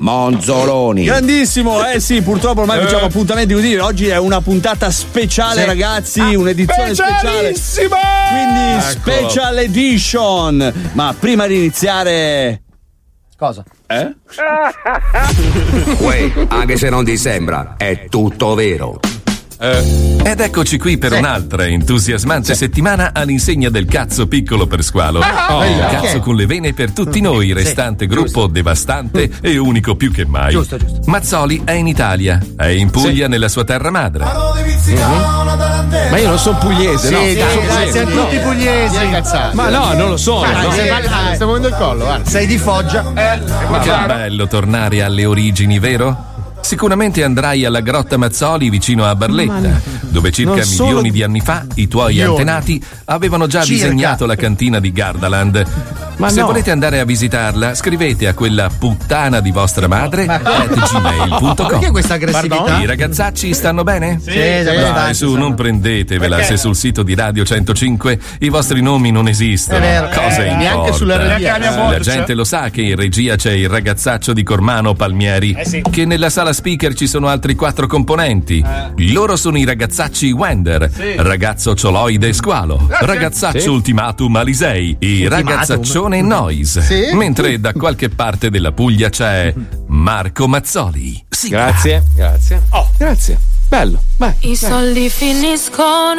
Monzoloni. Grandissimo, eh sì, purtroppo ormai facciamo appuntamenti così. Oggi è una puntata speciale, Sì. ragazzi, Ah, un'edizione speciale. Quindi Eccolo. special edition. Ma prima di iniziare. Cosa? Eh? Uè, anche se non ti sembra, è tutto vero. Ed eccoci qui per un'altra entusiasmante settimana all'insegna del cazzo piccolo per squalo. Ah, il perché? cazzo con le vene per tutti noi, restante gruppo devastante e unico più che mai. Giusto, giusto. Mazzoli è in Italia, è in Puglia nella sua terra madre. Ma io non sono pugliese, Sì, no? siamo No. tutti pugliesi. Ma no, non lo sono. Ah, no. sei- Stiamo muovendo il collo, guarda. Sei di Foggia. Che bello tornare alle origini, vero? Sicuramente andrai alla grotta Mazzoli vicino a Barletta, dove circa solo- milioni di anni fa i tuoi Milioni. antenati avevano già Circa. disegnato la cantina di Gardaland. Ma Se no. volete andare a visitarla, scrivete a quella puttana di vostra madre at gmail.com. Perché questa aggressività? I ragazzacci stanno bene? Sì, sì, Dai, su, non prendetevela Perché? se sul sito di Radio 105 i vostri nomi non esistono. È vero, Cosa eh, importa? neanche sulla. Neanche la gente lo sa che in regia c'è il ragazzaccio di Cormano Palmieri, Eh sì. che nella sala speaker ci sono altri quattro componenti. Loro sono i ragazzacci Wender, ragazzo Cioloide Squalo, Eh, sì. ragazzaccio Sì. Ultimatum Alisei e Ultimatum? ragazzaccione Noise. Sì. Mentre da qualche parte della Puglia c'è Marco Mazzoli. Grazie, grazie. Oh, grazie. Bello. Vai. I soldi finiscono,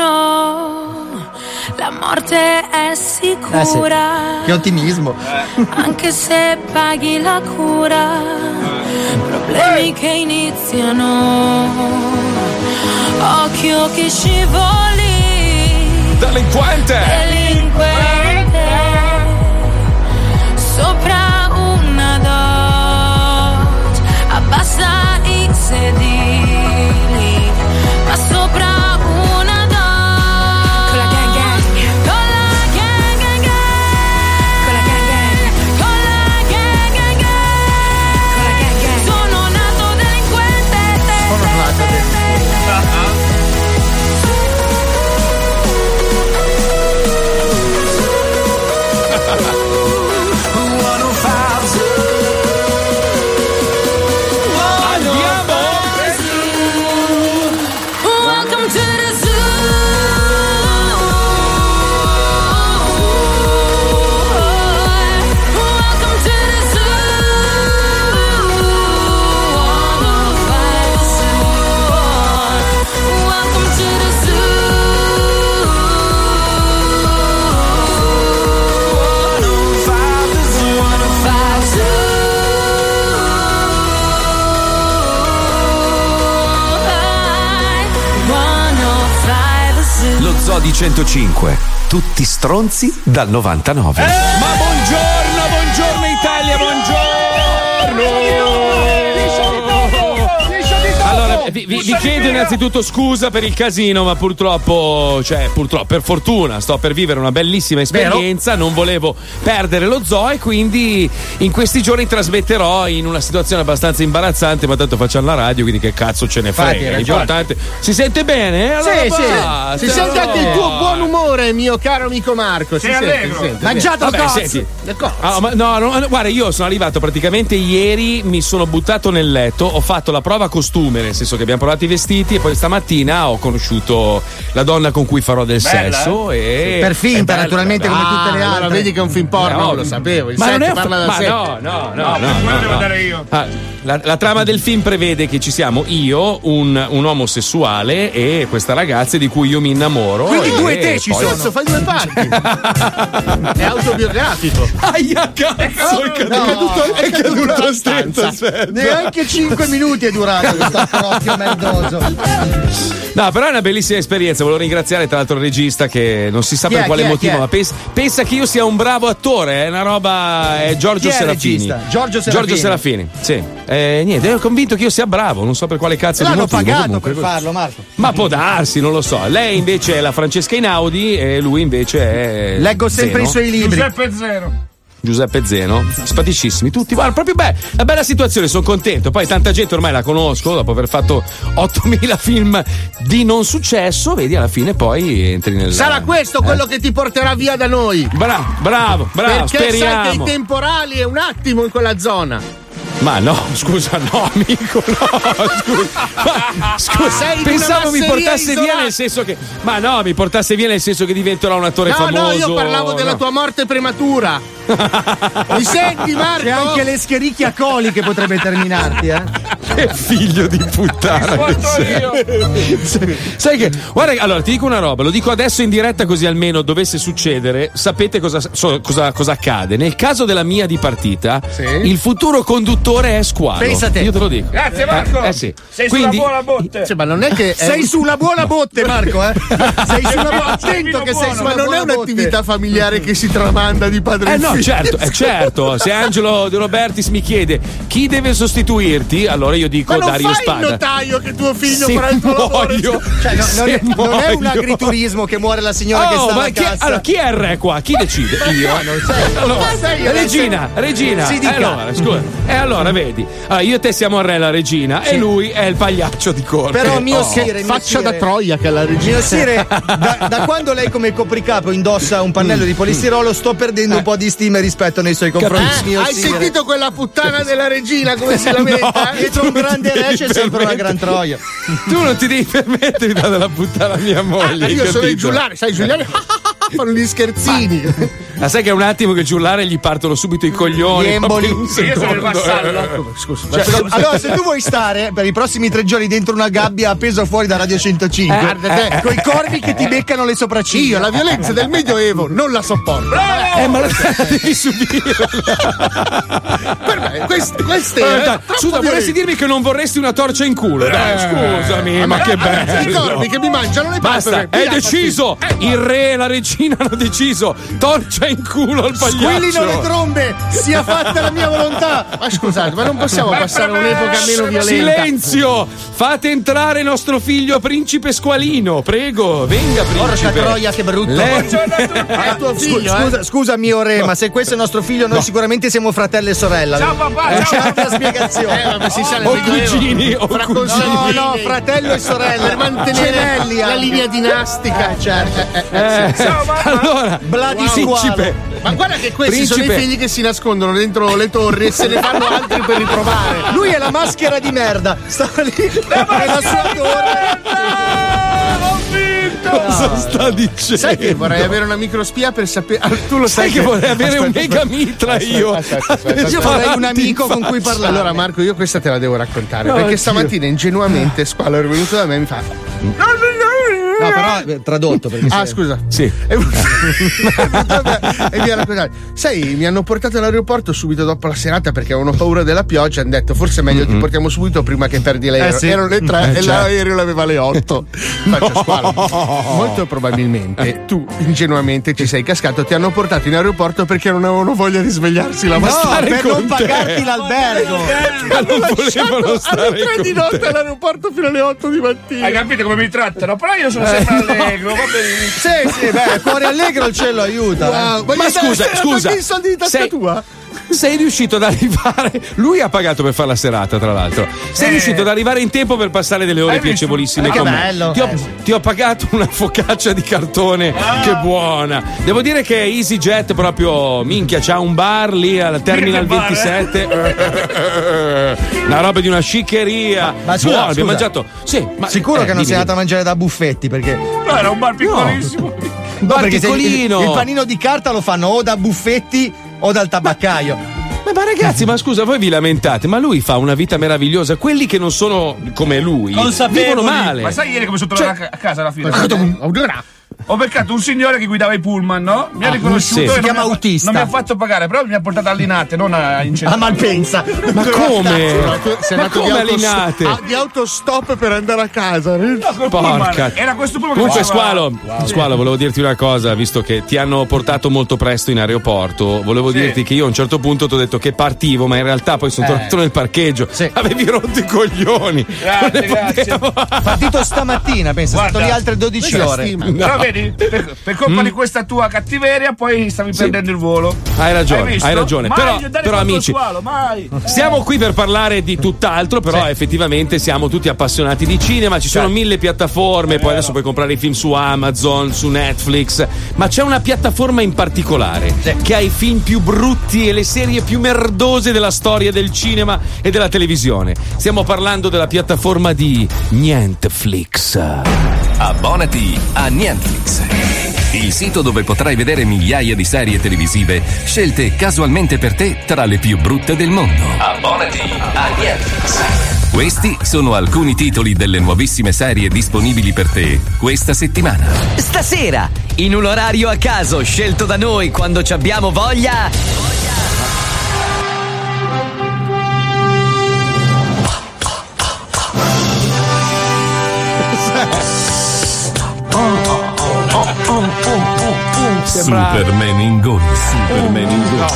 la morte è sicura, Che ottimismo. anche se paghi la cura, problemi che iniziano, occhio che scivoli, Delinquente! delinquente, sopra 105. Tutti stronzi dal 99. Ma vi, chiedo innanzitutto scusa per il casino, ma purtroppo, cioè, purtroppo, per fortuna, sto per vivere una bellissima esperienza. Non volevo perdere lo zoo e quindi in questi giorni trasmetterò in una situazione abbastanza imbarazzante, ma tanto facciamo la radio, quindi che cazzo ce ne frega. ragione. L'importante. Si sente bene? Allora Sì, basta. sì. Si sente anche il tuo buon umore, mio caro amico Marco. Si Sei sente, allegro. si sente. Vabbè, Mangiato il cozzo. senti. Il cozzo. Ah, ma no, no, guarda, io sono arrivato praticamente ieri, mi sono buttato nel letto, ho fatto la prova costume, nel senso che abbiamo provato i vestiti e poi stamattina ho conosciuto la donna con cui farò del Bella, sesso e Per finta, bella, naturalmente, bella. come tutte le Ah, altre. allora vedi che è un film porno, No, lo sapevo. Il ma non 7 è parla da ma 7. no, no, no, no, quello no, devo no. dare io. Ah, la, la trama del film prevede che ci siamo io, un, un omosessuale e questa ragazza di cui io mi innamoro. Quindi e due te ci sono. Cazzo, fai due parti. è autobiografico. Aia, cazzo, è caduto, No, è caduto abbastanza. stento, aspetta. Neanche 5 minuti è durato questo approccio merdoso. No, però è una bellissima esperienza. Volevo ringraziare tra l'altro il regista che non si sa Chi per è? quale è? motivo, è? ma pensa, pensa che io sia un bravo attore. È una roba. È Giorgio è Serafini. regista? Giorgio Serafini. Giorgio Serafini, sì. Eh, niente, ero convinto che io sia bravo. Non so per quale cazzo di L'hanno motivo. pagato comunque. per farlo, Marco. Ma può darsi, non lo so. Lei invece è la Francesca Inaudi e lui invece è. Leggo sempre Zeno. i suoi libri. Giuseppe Zero. Giuseppe Zeno, simpaticissimi tutti, guarda, proprio beh, una bella situazione, sono contento. Poi tanta gente ormai la conosco dopo aver fatto 8000 film di non successo, vedi alla fine poi entri nel Sarà questo quello che ti porterà via da noi. Bravo, bravo, bravo, Perché sai che speriamo. i temporali è un attimo in quella zona. Ma no, scusa, no, amico, no, scusa. Ma, scusa, pensavo mi portasse via isolata. nel senso che Ma no, mi portasse via nel senso che diventerò un attore No, famoso. no, io parlavo della no. tua morte prematura. Mi senti, Marco? C'è anche l'escherichia coli che potrebbe terminarti, eh? Che figlio di puttana che sei. Sai che, guarda, allora ti dico una roba, lo dico adesso in diretta così almeno dovesse succedere, sapete cosa, so- cosa- cosa accade. Nel caso della mia di partita, il futuro conduttore è squalo. Pensa te. Io te lo dico. Grazie, Marco. Eh, eh sì. Sei Quindi, sulla buona botte. Cioè, ma non è che. è Sei un- su una buona botte, Marco, eh? Sei su una buona Attento che sei buono, su Ma non è buona un'attività botte. familiare che si tramanda di padre Eh in no, figlio. certo, eh, certo. Se Angelo De Robertis mi chiede chi deve sostituirti, allora io dico Ma non Dario fai Spada. il notaio che tuo figlio Se farà il tuo lavoro. Cioè, no, non, è, non è un agriturismo che muore la signora che Oh, sta ma chi, cassa. allora, chi è il re qua? Chi decide? Io. Sei re? regina, regina. Si Eh, dica. allora, scusa. E allora, vedi, allora, io e te siamo il re e la regina e lui è il pagliaccio di corte. Però mio Oh. Sire, mio Faccia Sire- da troia che è la regina. Mio Sire, da, da quando lei come copricapo indossa un pannello di polistirolo, sto perdendo un po' di stima e rispetto nei suoi confronti. Eh, mio hai Sire. sentito quella puttana della regina come si lamenta? Dietro un grande re c'è sempre una gran troia. Tu non ti devi permettere di dare la puttana a mia moglie. Ah, io hai sono il capito? giullare, sai, i giullari fanno gli scherzini. Ma sai che è un attimo che giullare gli partono subito i coglioni. Gli emboli. Io sono il vassallo. Scusa, Cioè, allora, se tu vuoi stare per i prossimi tre giorni dentro una gabbia appeso fuori da Radio 105, Guarda te. con i corvi che ti beccano le sopracciglia. la violenza del medioevo non la sopporto. Eh, ma la devi subire. Per me, quest- queste Eh, dai, troppo Scusa, vorresti dirmi che non vorresti una torcia in culo? Dai, scusami, ma che I corvi bello. che mi mangiano le Basta, palpebre. è deciso! Il re e la regina hanno deciso! Torcia in culo al Squillino le pagliaccio! trombe, sia fatta la mia volontà. Ma scusate, ma non possiamo passare un'epoca meno violenta. Silenzio! Fate entrare il nostro figlio principe squalino, prego, venga Porca principe. troia, che brutto. Lei- È tuo Scu- figlio, eh? scusa, scusa, mio re, ma se questo è il nostro figlio, noi sicuramente siamo fratello e sorella. Ciao papà, c'è ciao. altra spiegazione. Eh, si sa, O cugini, o Fra cugini. No, no, fratello e sorella. Per mantenere la linea dinastica. certo. Eh, Ciao, mamma. allora, Bladi principe, Ma guarda che questi sono Principe. i figli che si nascondono dentro le torri e se ne fanno altri per riprovare. Lui è la maschera di merda. Stava lì nella sua torre. Cosa sta dicendo? Sai che vorrei avere una microspia per sapere. Ah, tu lo sai, Sai che vorrei avere un mega mitra io. aspetta, aspetta, Io vorrei un amico con cui parlare. Allora, Marco, io questa te la devo raccontare. No, perché anch'io. stamattina ingenuamente Squalo è venuto da me e mi fa. No, però eh, tradotto perché Ah, se- scusa. Sì. E e mi ha raccontato. Sai, mi hanno portato all'aeroporto subito dopo la serata perché avevano paura della pioggia. Hanno detto: forse è meglio ti portiamo subito prima che perdi l'aereo. Eh, sì. Erano le tre Eh, e certo. l'aereo l'aveva alle 8. Faccio squalo. Molto probabilmente tu ingenuamente ci sei cascato. Ti hanno portato in aeroporto perché non avevano voglia di svegliarsi la No, mattina. stare per con non te. pagarti l'albergo. non volevano stare alle 3 di notte te. all'aeroporto fino alle 8 di mattina. Hai capito come mi trattano? Però io sono sempre allegro, va benissimo. Sì, sì, beh, cuore allegro il cielo aiuta. eh. Wow, Ma dai- scusa, ma scusa. che i soldi di tasca Sei- tua? Sei riuscito ad arrivare. Lui ha pagato per fare la serata, tra l'altro. Sei Eh. riuscito ad arrivare in tempo per passare delle ore piacevolissime che con me. bello. Ti ho, Eh. ti ho pagato una focaccia di cartone. Che buona. Devo dire che EasyJet proprio minchia, c'ha un bar lì al Terminal Che bar, eh? 27. Una roba di una sciccheria. Ma scusa, Buono, abbiamo scusa. mangiato. Sì, ma Sicuro eh, che non dimmi, sei andato a mangiare da buffetti perché. No, era un bar piccolissimo. No, se il, piccolino. il panino di carta lo fanno o da buffetti o dal tabaccaio. Ma, ma ragazzi, ma scusa, voi vi lamentate, ma lui fa una vita meravigliosa. Quelli che non sono come lui vivono male. Ma sai ieri come sono tornato a casa alla fine? Ho beccato un signore che guidava i pullman, no? Mi ha Ah, riconosciuto sì. Si non chiama mi ha- autista. Non mi ha fatto pagare, però mi ha portato a Linate, non a incendiare. A Malpensa. Ma come? Sei Ma andato come di, autostop- Linate? ah, di autostop per andare a casa. No. Porca. Era questo pullman Comunque, che faceva- Squalo, Squalo, volevo dirti una cosa, visto che ti hanno portato molto presto in aeroporto. Volevo Sì. dirti che io a un certo punto ti ho detto che partivo, ma in realtà poi sono Eh. tornato nel parcheggio. Avevi rotto i coglioni. Grazie, grazie. Partito stamattina, pensa, è stato Guarda. lì altre 12 Questa ore. stima. Però vedi, per, per colpa di questa tua cattiveria, poi stavi perdendo il volo. Hai ragione, visto? hai ragione. Mai Però- però, amici, Squalo, mai. Siamo qui per parlare di tutt'altro, però effettivamente siamo tutti appassionati di cinema, ci sono mille piattaforme, poi adesso puoi comprare i film su Amazon, su Netflix, ma c'è una piattaforma in particolare che ha i film più brutti e le serie più merdose della storia del cinema e della televisione. Stiamo parlando della piattaforma di Nienteflix. Abbonati a Nientflix. Il sito dove potrai vedere migliaia di serie televisive scelte casualmente per te tra le più brutte del mondo. Abbonati a Nientflix. Questi sono alcuni titoli delle nuovissime serie disponibili per te questa settimana. Stasera, in un orario a caso scelto da noi quando ci abbiamo voglia. Superman in gonna. Superman in gonna.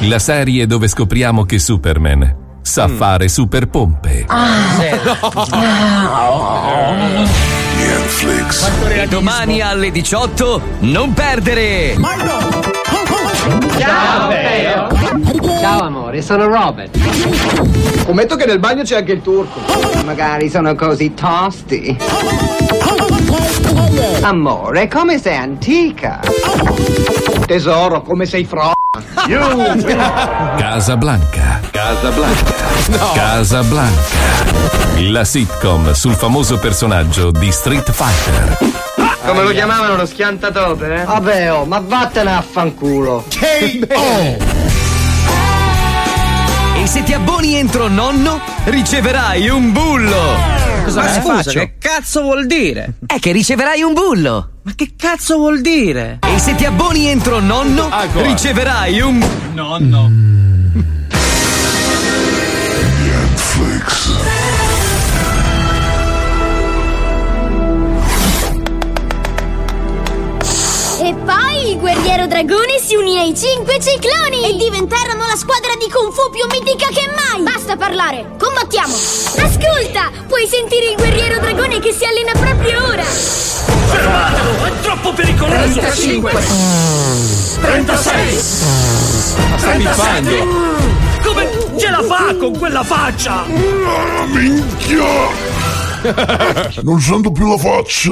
La serie dove scopriamo che Superman sa fare super pompe. Domani alle 18, non perdere! Ciao amore, sono Robert. Scommetto che nel bagno c'è anche il turco. Magari sono così tosti. Amore, come sei antica? Tesoro, come sei fro... Casablanca. Casablanca. Casablanca. La sitcom sul famoso personaggio di Street Fighter. Come lo chiamavano lo schiantatope, eh? Vabbè, oh, ma vattene a fanculo. E se ti abboni entro nonno, riceverai un bullo! Cosa Ma scusa, faccio? che cazzo vuol dire? È che riceverai un bullo! Ma che cazzo vuol dire? E se ti abboni entro nonno, riceverai un. Nonno. Il guerriero dragone si unì ai cinque cicloni e diventarono la squadra di Kung Fu più mitica che mai. Basta parlare, combattiamo. Ascolta, puoi sentire il guerriero dragone che si allena proprio ora. Fermatelo, è troppo pericoloso. 35. 36. Sta biffando. Come ce la fa con quella faccia? Non sento più la faccia.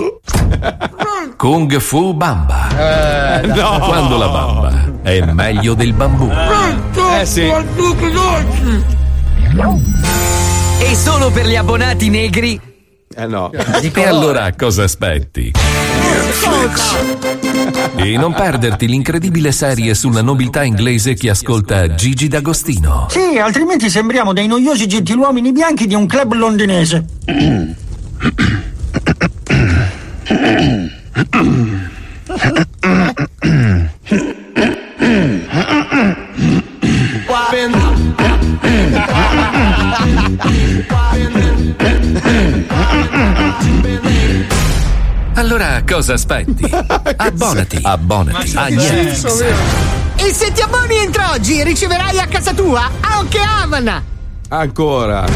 Kung Fu Bamba. Quando la bamba è meglio del bambù. Eh sì. E solo per gli abbonati negri. Eh no. E allora cosa aspetti? E non perderti l'incredibile serie sulla nobiltà inglese che ascolta Gigi D'Agostino. Sì, altrimenti sembriamo dei noiosi gentiluomini bianchi di un club londinese. Allora cosa aspetti? Abbonati. Abbonati a Netflix. E se ti abboni entro oggi, riceverai a casa tua anche Havana. Ancora.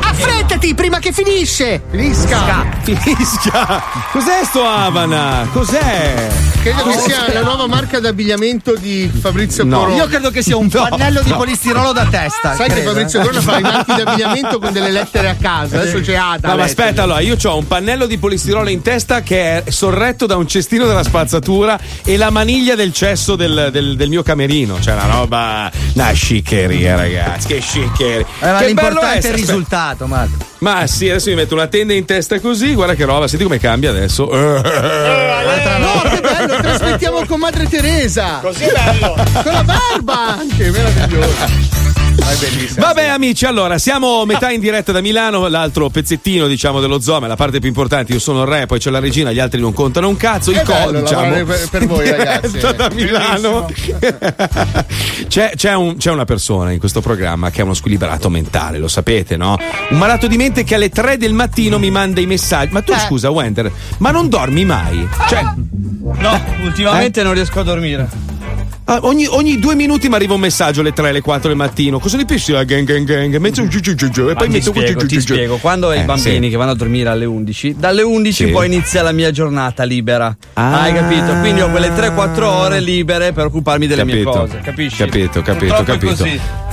Affrettati prima che finisce. Finisca. Fischia. Cos'è sto Havana? Cos'è? Credo che sia la nuova marca d'abbigliamento di Fabrizio No. Corona. Io credo che sia un pannello di polistirolo da testa. Sai che credo, Fabrizio eh. Corona fa i marchi d'abbigliamento con delle lettere a casa. Adesso c'è Ada. No, ma lettere. aspetta, allora, io ho un pannello di polistirolo in testa che è sorretto da un cestino della spazzatura e la maniglia del cesso del, del- del mio camerino. Cioè, una roba. Una sciccheria, ragazzi. Che sciccheria. Eh, ma che bello l'importante è il risultato, Marco. Ma sì, adesso mi metto una tenda in testa così. Guarda che roba, senti come cambia adesso. No, che bello, trasmettiamo con Madre Teresa. Così bello. Con la barba anche, meraviglioso. Vabbè amici, allora siamo metà in diretta da Milano, l'altro pezzettino diciamo dello zoo, ma la parte più importante, io sono il re, poi c'è la regina, gli altri non contano un cazzo, il È co, bello diciamo. per- per voi, ragazzi. da Milano. c'è, c'è un- c'è una persona in questo programma che ha uno squilibrato mentale, lo sapete, no? Un malato di mente che alle 3 del mattino mi manda i messaggi. Ma tu scusa, Wender, ma non dormi mai? Cioè, No, ultimamente non riesco a dormire. Ah, ogni, ogni due minuti mi arriva un messaggio alle 3, alle 4 del mattino. Cosa ne pensi? Ah, gang, gang, gang. Metto un giu, giu, giu, giu, e poi metto spiego, ti giu, giù. spiego. Quando Eh, i bambini sì. che vanno a dormire alle 11, dalle 11 Sì. poi inizia la mia giornata libera. Ah. Hai capito? Quindi ho quelle 3-4 ore libere per occuparmi delle mie Capito. cose. Capisci? Capito, capito, Purtroppo capito.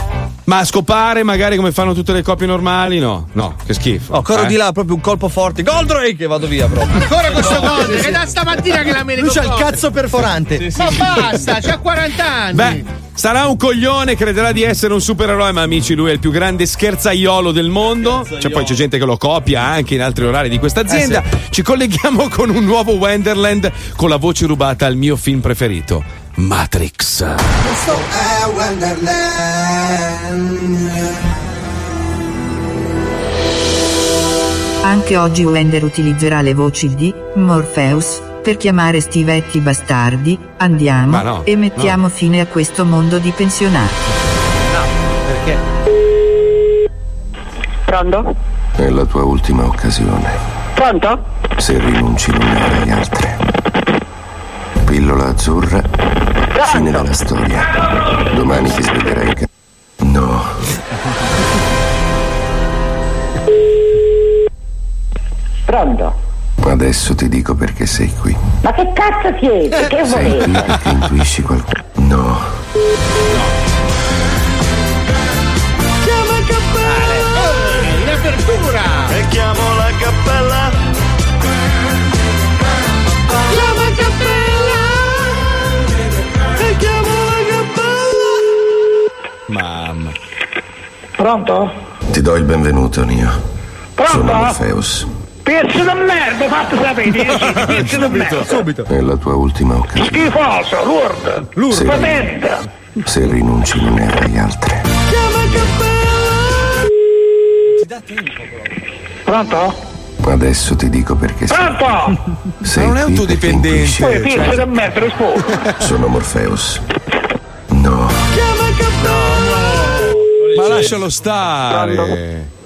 Ma a scopare magari come fanno tutte le coppie normali? No, no, che schifo. Oh, corro Eh? di là proprio un colpo forte. Goldrake e vado via proprio. Ancora questo No, gol, sì, sì. da stamattina che la Lui c'ha il cazzo perforante. Ma basta, c'ha 40 anni. Beh, sarà un coglione, crederà di essere un supereroe, ma amici, lui è il più grande scherzaiolo del mondo. Cioè, poi c'è gente che lo copia anche in altri orari di questa azienda. Ci colleghiamo con un nuovo Wonderland con la voce rubata al mio film preferito, Matrix. Questo è Wonderland. Anche oggi Wender utilizzerà le voci di Morpheus per chiamare sti vecchi bastardi. Andiamo no, e mettiamo fine a questo mondo di pensionati. Perché? Pronto? È la tua ultima occasione. Pronto? Se rinunci non ne avrai altre. Pillola azzurra. Fine della storia. Domani ti sveglierai che... No. Pronto? Adesso ti dico perché sei qui. Ma che cazzo siete? Che Sei qui perché intuisci qualcosa. No. Chiama cappella! In apertura! E chiamo la cappella! Pronto? Ti do il benvenuto, Nio. Pronto? Sono Morpheus. Pezzo di merda, fatto sapere, sì, pezzo di merda. Subito. È la tua ultima occasione. Schifoso, lourd, Sì. potente. Se rinunci non ne avrai altre. Pronto? Adesso ti dico perché sei Pronto? Sei non è perché intuisci- Poi pezzo di merda, rispondo. Sono Morpheus. No. Ma lascialo stare.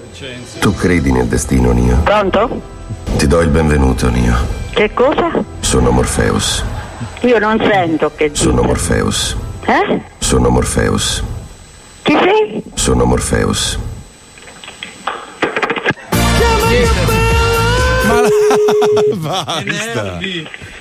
Tu credi nel destino, Nio? Pronto? Ti do il benvenuto, Nio. Che cosa? Sono Morpheus. Io non sento che dite. Sono Morpheus. Eh? Sono Morpheus. Chi sei? Sono Morpheus. Basta.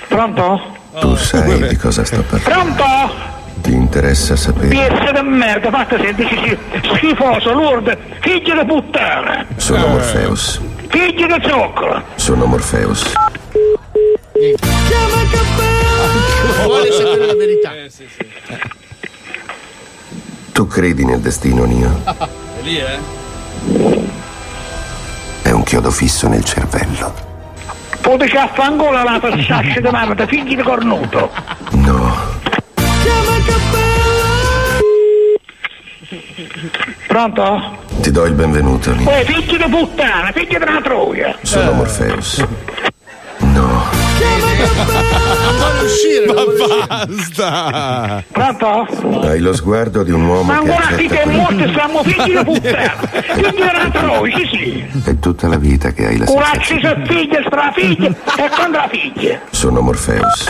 Pronto? Tu sai di cosa sto parlando. Pronto? Ti interessa sapere? Pezzo di merda, fatto senti, sì, sì. Schifoso, lourd, figlio di puttana. Sono Morpheus. Figlio di zoccolo. Sono Morpheus. Chiama cappella! Vuole sapere la verità. Tu credi nel destino, Nio? È lì, eh? È un chiodo fisso nel cervello. Potete a fangola la passaccia di merda, figli di cornuto. No. Pronto? Ti do il benvenuto, Nio. Eh, figli di puttana, figli di una troia. Sono Morpheus. No. Non vuole uscire, uscire. Basta. Pronto? Hai lo sguardo di un uomo Ma che ancora accetta siete quello morti, siamo figli di puttana. Figli una troia, sì sì. È tutta la vita che hai la Curacci se figlie, strafiglie e contro la figlia. Sono Morpheus.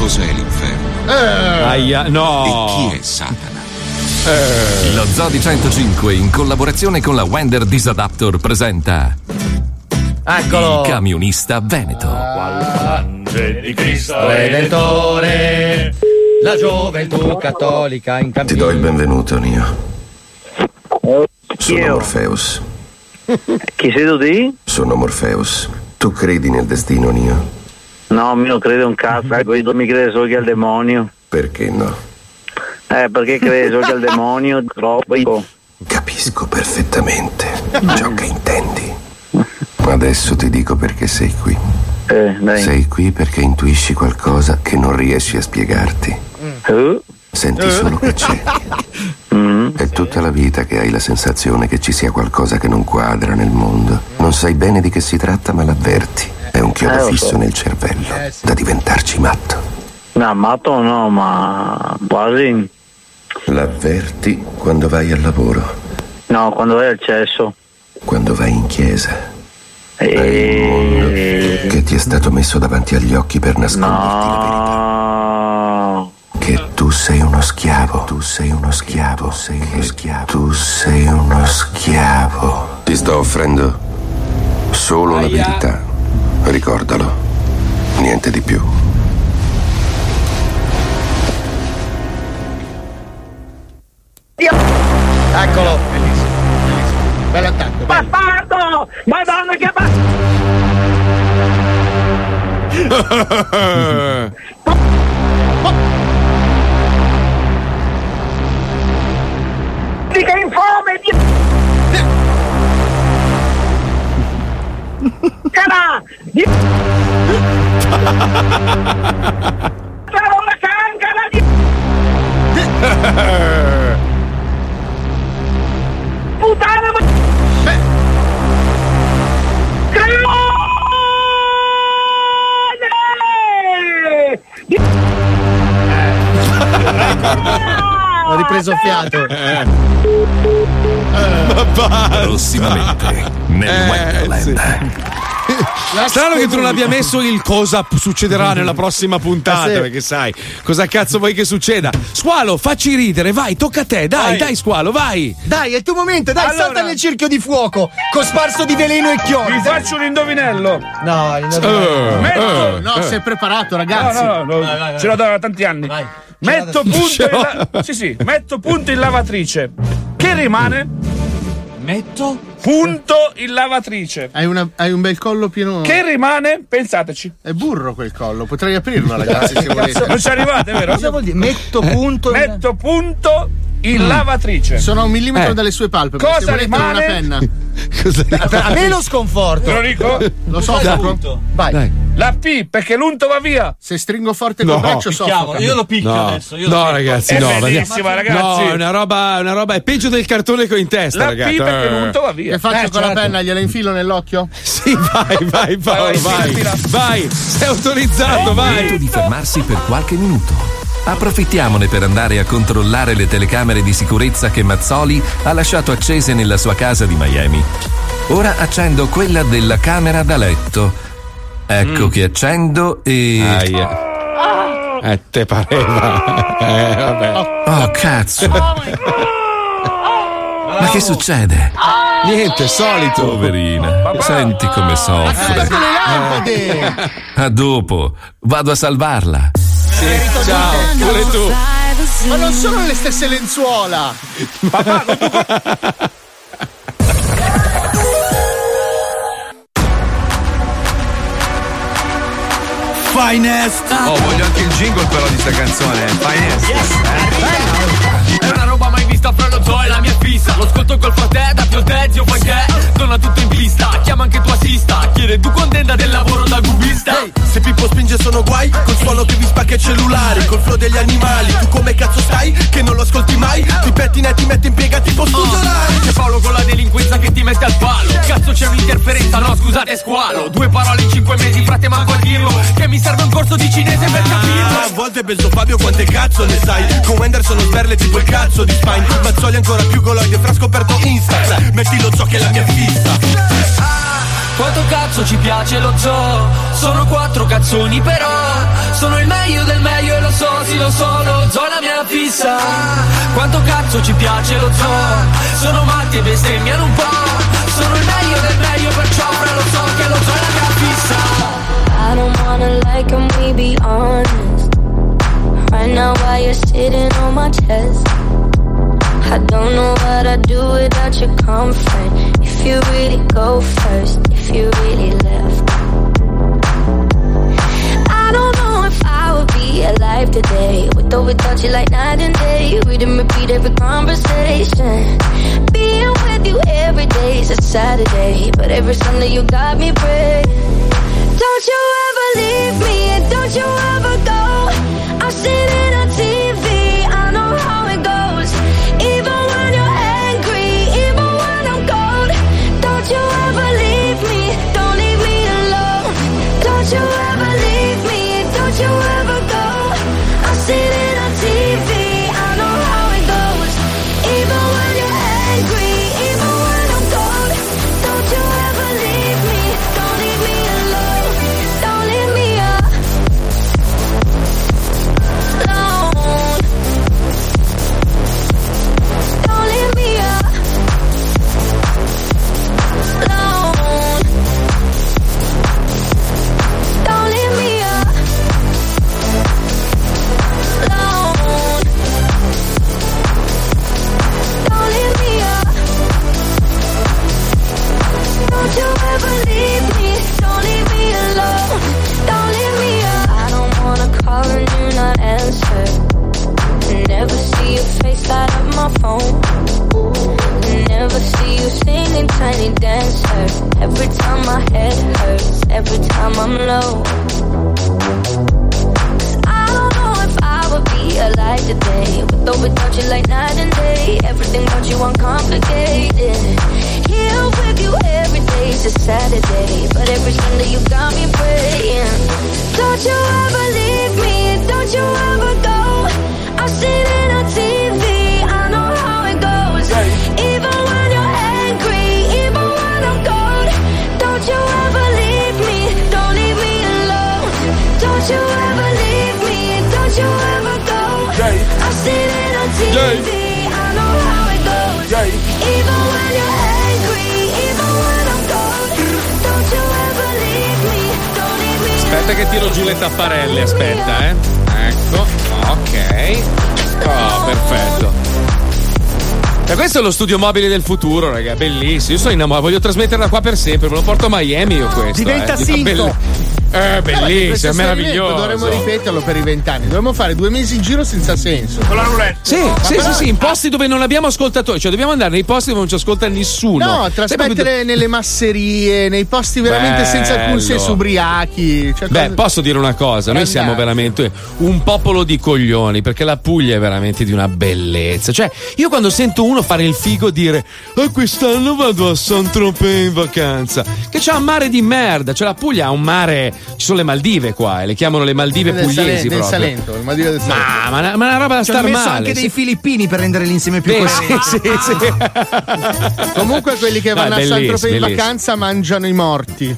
Cos'è l'inferno? Aia, no. E chi è Satana? Lo Zoo di 105 in collaborazione con la Wender Disadaptor presenta Eccolo. Il camionista Veneto. di Cristo Redentore, la gioventù cattolica in Ti do il benvenuto, Nio. Sono Io? Morpheus. Chi sei tu di? Sono Morpheus. Tu credi nel destino, Nio? No, io credo un cazzo, ecco, io mi credo solo che al demonio. Perché no? Eh, perché credo solo che al demonio troppo. Capisco perfettamente ciò che intendi. Adesso ti dico perché sei qui. Eh, dai. Sei qui perché intuisci qualcosa che non riesci a spiegarti. Eh? Senti solo che c'è. Mm. È tutta la vita che hai la sensazione che ci sia qualcosa che non quadra nel mondo. Non sai bene di che si tratta, ma l'avverti. È un Eh, chiodo so. fisso nel cervello, da diventarci matto. No, matto no, ma quasi. L'avverti quando vai al lavoro, No, quando vai al cesso. quando vai in chiesa. È il E... mondo che ti è stato messo davanti agli occhi per nasconderti la No. verità. Che tu sei uno schiavo, tu sei uno schiavo, sei uno schiavo, tu sei uno schiavo. Ti sto offrendo solo la verità. Ricordalo, niente di più. Eccolo. Bello attacco. Bastardo! Madonna che bastardo! Sarò una cancana di... Puttana ma... Grande! Di... Ho ripreso fiato. Prossimamente nel Wonderland. Strano che tu non abbia messo il cosa succederà nella prossima puntata, Eh sì. perché sai cosa cazzo vuoi che succeda. Squalo, facci ridere, vai, tocca a te, dai, Vai. dai, Squalo, vai. Dai, è il tuo momento, dai, Allora. salta nel cerchio di fuoco, cosparso di veleno e chiodi. Vi faccio un indovinello. No, Eh, Metto. No, sei preparato, ragazzi. No, no, no, ce l'ho da tanti anni. Metto punto, la- sì, sì, metto punto in lavatrice. Che rimane? Metto? Punto in lavatrice. Hai, una- hai un bel collo pieno. Che rimane? Pensateci. È burro quel collo, potrei aprirlo, ragazzi, se volete. Non ci arrivate, vero? Cosa vuol dire? Metto punto. Metto punto in lavatrice. Sono a un millimetro Eh. dalle sue palpebre. Cosa rimane? una penna. A me lo sconforto. Te lo dico? Lo so, Dai. Franco. Vai. La P, perché l'unto va via. Se stringo forte No. col braccio soffoca. Io lo picchio No, adesso. Io no ragazzi, È no. ragazzi. No, è una roba, una roba, è peggio del cartone che ho in testa, La ragazzi. P perché l'unto va via. Che faccio Eh, con la certo. penna? Gliela infilo nell'occhio? Sì, vai, vai, Paolo, Vai, vai. fila. Vai, sei autorizzato, È il momento vai. di fermarsi per qualche minuto. Approfittiamone per andare a controllare le telecamere di sicurezza che Mazzoli ha lasciato accese nella sua casa di Miami. Ora accendo quella della camera da letto. Ecco che accendo e. Aia. Eh, te pareva. Eh, vabbè. Oh, cazzo! Ma che succede? Niente, solito. Poverina, senti come soffre. Con le lampade! A dopo, vado a salvarla. Ciao, pure tu. Ma non sono le stesse lenzuola! Finest! Oh, voglio anche il jingle però di sta canzone. Finest. È una roba mai vista fra lo zoo e la mia fissa Lo ascolto col frate, da più te, zio fai che? Donna tutto in pista, chiama anche tua assista Chiede tu contenta del lavoro da gubista. Se Pippo spinge sono guai Col suono che vi spacca i cellulari Col flow degli animali. Tu come cazzo stai? Che non lo ascolti mai? Ti pettina e ti metti in piega tipo studio Rai C'è Paolo con la delinquenza che ti mette al palo. Cazzo c'è un'interferenza, no scusate squalo. Due parole in cinque mesi, frate manco a dirlo. Che mi serve un corso di cinese per capirlo. A volte penso Fabio quante cazzo ne sai? Con Wenderson o sberle tipo il cazzo di Spine. Mazzoli ancora più goloide fra scoperto Instagram. Metti lo zoo che è la mia fissa. Quanto cazzo ci piace lo zoo? Sono quattro cazzoni però. Sono il meglio del meglio e lo so, sì lo so Lo zoo è la mia fissa. Quanto cazzo ci piace lo zoo? Sono matti e bestemmiano un po' Sono il meglio del meglio perciò fra lo so che lo è la I don't wanna like him, we be honest. Right now, while you're sitting on my chest, I don't know what I'd do without your comfort. If you really go first, if you really left. I don't know if I would be alive today. With or without you, like night and day. We didn't repeat every conversation. Being with you every day is a Saturday. But every Sunday, you got me praying. Don't you ever leave me and don't you ever tiny dancer. Every time my head hurts, every time I'm low. I don't know if I would be alive today. With or without you, like night and day. Everything about you uncomplicated. Here with you every day every day's a Saturday. But every Sunday you got me praying. Don't you ever leave me, don't you ever go. I've seen Aspetta che tiro giù le tapparelle, aspetta, eh. Ecco, ok. Oh, perfetto. E questo è lo studio mobile del futuro, raga, bellissimo. Io sono innamorato, voglio trasmetterla qua per sempre, me lo porto a Miami io questo. Diventa eh. Bell- Eh, bellissimo, è meraviglioso. Dovremmo ripeterlo per i vent'anni. Dovremmo fare due mesi in giro senza senso. Con la roulette. Sì, sì, sì, sì, in posti dove non abbiamo ascoltatori, cioè dobbiamo andare nei posti dove non ci ascolta nessuno. No, trasmettere proprio- nelle masserie, nei posti veramente senza alcun Bello. senso ubriachi. cioè Beh, cose- posso dire una cosa, noi siamo veramente un popolo di coglioni, perché la Puglia è veramente di una bellezza. Cioè, io quando sento uno fare il figo dire "Ah, quest'anno vado a Saint-Tropez in vacanza", che c'ha un mare di merda, cioè la Puglia ha un mare, ci sono le Maldive qua, e le chiamano le Maldive del, pugliesi Salen- del proprio. Salento, il Maldive del Salento. Ma, ma, ma una roba da Ci star hanno messo male. anche sì. dei filippini per rendere l'insieme più Beh, coerente. sì, sì, sì. Comunque quelli che Dai, vanno a bellissimo, Saint-Tropez in vacanza mangiano i morti.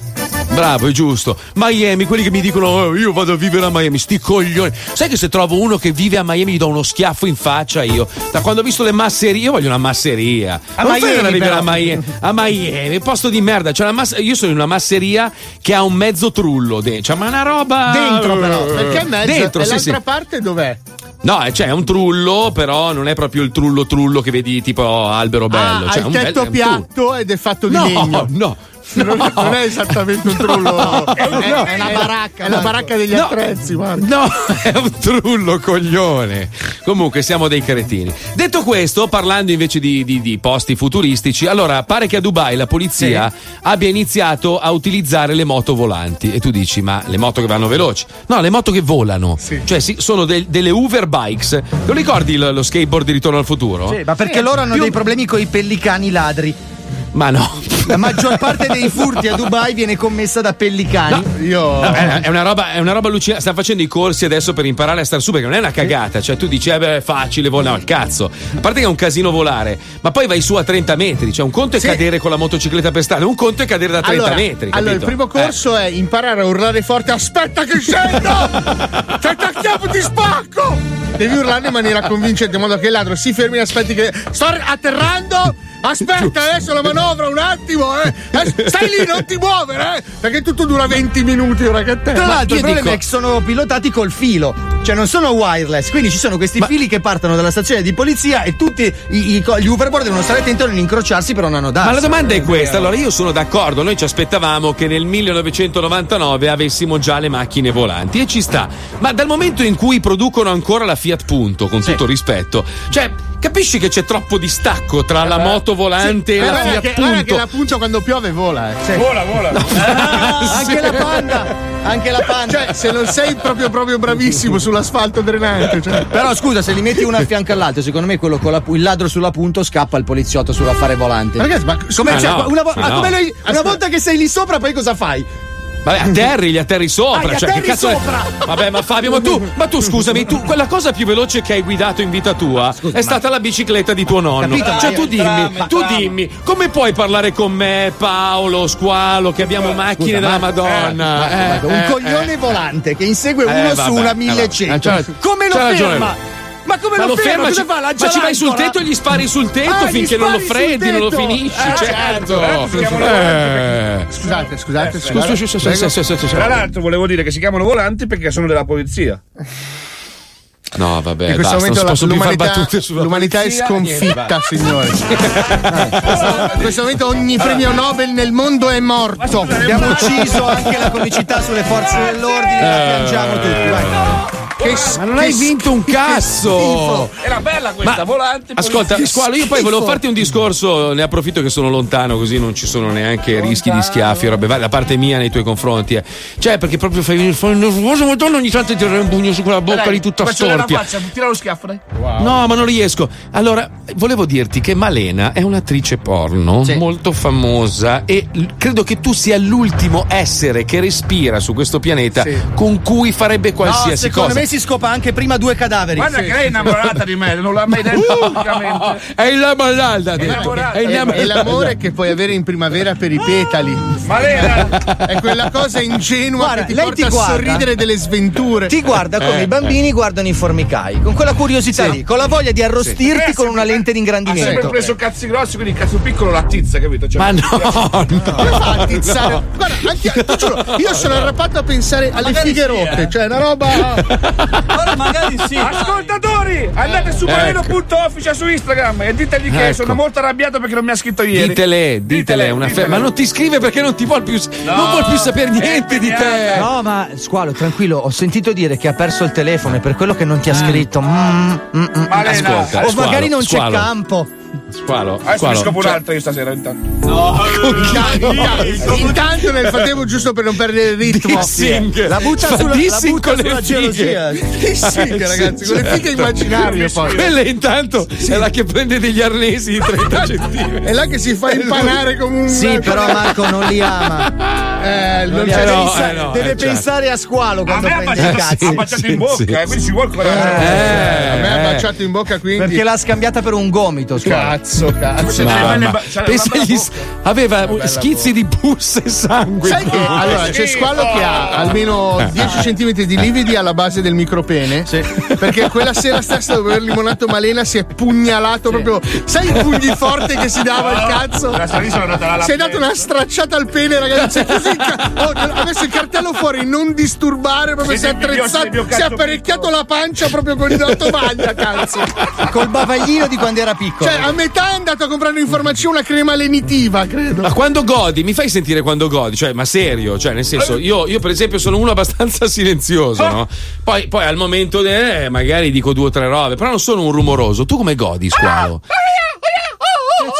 Bravo, è giusto. Miami, quelli che mi dicono "Oh, io vado a vivere a Miami, sti coglioni. Sai che se trovo uno che vive a Miami gli do uno schiaffo in faccia io. Da quando ho visto le masserie, io voglio una masseria. A non Miami, a vivere però. a Miami, a Miami, posto di merda. C'è una mass- io sono in una masseria che ha un mezzo trullo dentro, ma una roba Dentro però, perché mezzo Dentro, e sì, l'altra sì. parte dov'è? No, eh, cioè è un trullo, però non è proprio il trullo trullo che vedi tipo albero bello. Ah, cioè, ha un il tetto trullo. piatto ed è fatto di No, legno. no. Non, No. non è esattamente un trullo. è, no, è una baracca, È la baracca degli No. attrezzi, Marco. No, è un trullo, coglione. Comunque, siamo dei cretini. Detto questo, parlando invece di, di- di posti futuristici, allora pare che a Dubai la polizia abbia iniziato a utilizzare le moto volanti. E tu dici, ma le moto che vanno veloci? No, le moto che volano. Cioè, sì, sono del- delle Uber Bikes. Lo ricordi lo, lo skateboard di Ritorno al futuro? Sì, ma perché loro hanno più- dei problemi con i pellicani ladri. Ma no. La maggior parte dei furti a Dubai viene commessa da pellicani. Io. No, è, una roba, è una roba allucinante. Sta facendo i corsi adesso per imparare a stare su perché non è una cagata. Cioè, tu dici, eh beh, è facile, vola. No, il cazzo. A parte che è un casino volare, ma poi vai su a 30 metri. Cioè, un conto è Sì. cadere con la motocicletta per strada, un conto è cadere da 30 allora, metri. allora, il capito? primo corso è imparare a urlare forte: Aspetta che scendo! Ti attacchiamo, ti spacco! Devi urlare in maniera convincente, in modo che il ladro si fermi e aspetti che. Sto atterrando! Aspetta, adesso la manovra un attimo, eh! Eh, Stai lì, non ti muovere, eh! Perché tutto dura 20 minuti, ora che te. Tra l'altro, il io problema dico- è che sono pilotati col filo, cioè non sono wireless, quindi ci sono questi fili che partono dalla stazione di polizia e tutti i- i- gli Uberboard devono stare attenti a non incrociarsi per non darsi. Ma la domanda è questa, allora io sono d'accordo, noi ci aspettavamo che nel 1999 avessimo già le macchine volanti e ci sta, ma dal momento in cui producono ancora la Fiat Punto, con tutto rispetto, cioè capisci che c'è troppo distacco tra la moto volante e la guarda, Fiat che, guarda che Punto? la punta quando piove vola, eh. Vola, vola. Ah, anche la panda, anche la panda. Cioè, se non sei proprio proprio bravissimo sull'asfalto drenante, cioè. Però scusa, se li metti uno a fianco all'altro, secondo me quello con la il ladro sulla punto scappa il poliziotto sull'affare volante. Ragazzi, ma Come, Ma cioè, no, una, ah, no. come lei- una volta che sei lì sopra, poi cosa fai? Vabbè, atterri, gli atterri sopra. Ah, cioè, atterri che cazzo è- sopra. Vabbè, ma Fabio, ma tu, ma tu scusami, tu, quella cosa più veloce che hai guidato in vita tua è stata la bicicletta di tuo nonno. Capito, cioè, ma tu dimmi, trama, tu trama. dimmi, come puoi parlare con me, Paolo, Squalo, che abbiamo macchine della Madonna? Marco, Eh, Marco, un eh, coglione eh. volante che insegue Eh, uno su una eh, 1100. vabbè. C'ha- come lo ferma? Ma come Ma lo, lo ferma, ci, fa? ma ci vai sul tetto e gli spari sul tetto Ah, finché non lo freddi, non lo finisci, Eh, certo. certo, Eh. Scusate, scusate, Scusa, scusa, scusa, Prego. scusa, scusa, scusa. Tra l'altro volevo dire che si chiamano volanti perché sono della polizia. No, vabbè, In questo basta, non momento si la- più fare l'umanità, battute sulla l'umanità è polizia, sconfitta, va. signori. In questo momento ogni premio Nobel nel mondo è morto. Abbiamo ucciso anche la comicità sulle forze dell'ordine, la piangiamo tutti. Vai. Che Ma non hai vinto un cazzo! Era bella questa, Ma- volante. Ascolta, Che Squalo, io poi volevo farti un discorso, ne approfitto che sono lontano, così non ci sono neanche rischi di schiaffi, robe varie, da parte mia nei tuoi confronti. eh. Cioè, perché proprio fai venire fuori nervoso, madonna, ogni tanto ti un pugno su quella bocca Dai, lì tutta storpia. la faccia, tira lo schiaffo, dai. No, ma non riesco. Allora, volevo dirti che Malena è un'attrice porno molto famosa e credo che tu sia l'ultimo essere che respira su questo pianeta con cui farebbe No, qualsiasi secondo cosa. me si scopa anche prima due cadaveri. Guarda Sì. che lei è innamorata di me, non l'ha mai detto pubblicamente. È innamorata. È È, innamorata. è l'amore che puoi avere in primavera per i petali. Malena! È quella cosa ingenua Guarda, che ti lei porta ti a guarda. sorridere delle sventure. Ti guarda come Eh. i bambini guardano i formicai, con quella curiosità lì, con la voglia di arrostirti Eh, con una lente di Ha sempre ingrandimento. preso cazzi grossi, quindi cazzo piccolo la tizza, capito? Cioè, Ma no, fa a no. tizzare? no. Guarda, anche io, giuro, io sono arrappato a pensare alle fighe sì, rotte, eh. cioè una roba. Ora magari sì. Ascoltatori, andate su Ecco. maleno.official su Instagram e ditegli che Ecco. sono molto arrabbiato perché non mi ha scritto ieri. Ditele, ditele, una fe- ma non ti scrive perché non ti vuol più non vuol più sapere niente di te. No, ma squalo, tranquillo, ho sentito dire che ha perso il telefono e per quello che non ti ha scritto. Mm, mm, mm, mm. Malena. Ascolta, o Squalo, magari non c'è Squalo. campo. Squalo, Adesso mi squalo. scopo Cioè, un'altra io stasera intanto. Intanto, intanto nel frattempo, giusto per non perdere il ritmo, Dissing. La butta sulla, la dissing butta con le sulla fighe. gelosia. Fighe, Eh, ragazzi, sì, con le fighe certo. immaginarie poi. Quella intanto è la che prende degli arnesi di 30 centimetri. È là che si fa impanare come un. Sì, però Marco non li ama. Eh, non Non c'è deve, no, pensa- eh no, deve eh, certo. pensare a squalo A quando me ha prende i baciato, cazzi. ha baciato sì, in bocca, sì. eh, quindi ci vuole coraggio. A me ha Eh, baciato in bocca quindi. Perché l'ha scambiata per un gomito. squalo. Cazzo, cazzo. Agli- bocca. aveva bella schizzi di pus e sangue. Sai che allora c'è squalo che ha almeno 10 cm di lividi alla base del micropene. Perché quella sera stessa dopo aver limonato Malena si è pugnalato proprio. Sai i pugni forti che si dava il cazzo? La lì sono andata alla Si è dato una stracciata al pene, ragazzi. Oh, ha messo il cartello fuori, non disturbare, proprio si è attrezzato. Si è apparecchiato la pancia proprio con la tovaglia, cazzo. Col bavaglino di quando era piccolo. Cioè, a metà è andato a comprare in farmacia una crema lenitiva, credo. Ma quando godi, mi fai sentire quando godi? Cioè, ma serio? Cioè, nel senso, io, io per esempio sono uno abbastanza silenzioso, no? Poi, poi al momento, eh, magari dico due o tre robe, però non sono un rumoroso. Tu come godi, squalo?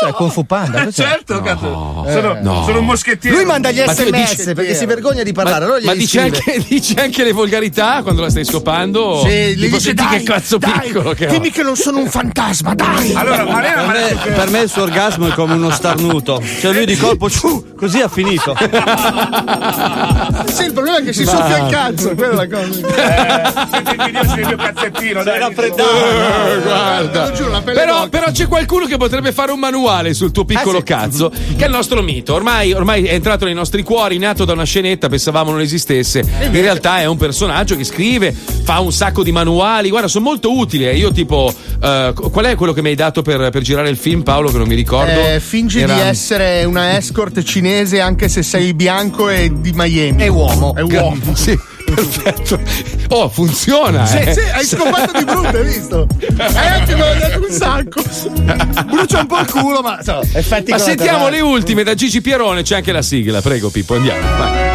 Cioè, Kung Fu Panda. cos'è? Certo, cazzo. Sono, no. sono un moschettiere. Lui manda gli Ma sms perché si vergogna di parlare. allora ma glieli dice anche, dice anche le volgarità quando la stai scopando? Sì, gli dice senti dai, che cazzo dai, piccolo che dimmi che non sono un fantasma, dai. Allora, mi ha detto che- Per me il suo orgasmo è come uno starnuto. Cioè lui di colpo ciu, così ha finito. Sì, il problema è che si Ma- soffia il cazzo, quella è la cosa. Eh, siete invidiosi del mio cazzettino. Dai, Eh, guarda. Giuro, Però, però c'è qualcuno che potrebbe fare un manuale sul tuo piccolo Eh, cazzo, che è il nostro mito. Ormai, ormai è entrato nei nostri cuori, nato da una scenetta, pensavamo non esistesse. In realtà è un personaggio che scrive, fa un sacco di manuali. Guarda, sono molto utili. Io, tipo, eh, qual è quello che mi hai dato per, per girare il film, Paolo? Che non mi ricordo. Eh, fingi Era- di essere una escort cinese anche se sei bianco e di Miami. È uomo. È uomo. Sì, perfetto. Oh, funziona. Sì, eh. sì, hai scopato di brutto, hai visto? Eh, anche dato un sacco. Brucia un po' il culo, ma effetti Ma sentiamo le ultime da Gigi Pierone, c'è anche la sigla. Prego, Pippo, andiamo. Vai.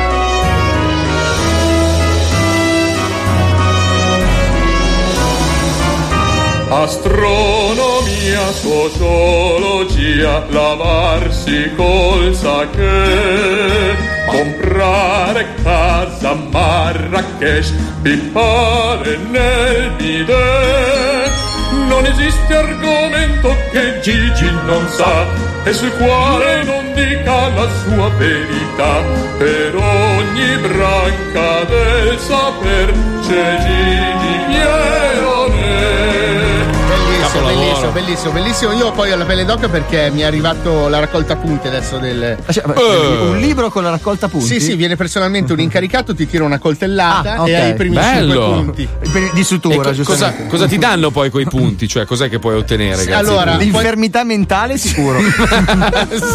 Astronomia, sociologia, lavarsi col sake, comprare casa a Marrakesh, pippare nel bidet. Non esiste argomento che Gigi non sa e sul quale non dica la sua verità. Per ogni branca del saper c'è Gigi Pierone. Bellissimo, Capolavoro. bellissimo, bellissimo, bellissimo. Io poi ho la pelle d'oca perché mi è arrivato la raccolta punti adesso del. Cioè, Eh. Un libro con la raccolta punti? Sì, sì, viene personalmente un incaricato, ti tira una coltellata Ah, ok. e hai i primi Bello. 5 punti. Di sutura, co- cosa, cosa ti danno poi quei punti? Cioè, cos'è che puoi ottenere? Sì, allora, L'infermità mentale sicuro.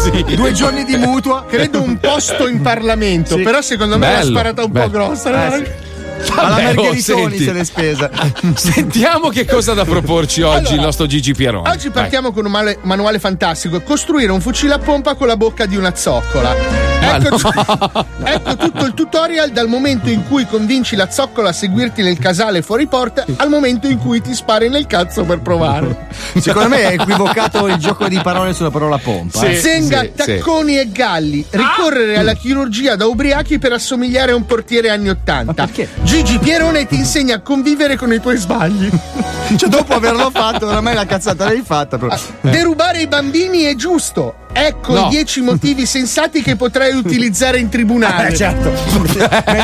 sì. Due giorni di mutua, credo un posto in Parlamento, Sì. però secondo me l'ha Bello, sparata un bello. po' grossa. Eh, no? Alla Vabbè, oh, Margheritoni senti. se l'è spesa. Sentiamo che cosa ha da proporci oggi Allora, il nostro Gigi Pieroni. Oggi partiamo con un male- manuale fantastico: costruire un fucile a pompa con la bocca di una zoccola. Ma Ecco, no. ecco tutto il tutorial dal momento in cui convinci la zoccola a seguirti nel casale fuori porta al momento in cui ti spari nel cazzo per provare. Secondo me è equivocato il gioco di parole sulla parola pompa. eh. Zenga, tacconi e galli. Ricorrere alla chirurgia da ubriachi per assomigliare a un portiere anni 80. Gigi Pierone ti insegna a convivere con i tuoi sbagli. Cioè, dopo averlo fatto, oramai la cazzata l'hai fatta. però. Derubare i bambini è giusto. Ecco No. i 10 motivi sensati che potrai utilizzare in tribunale. Eh, certo. Meglio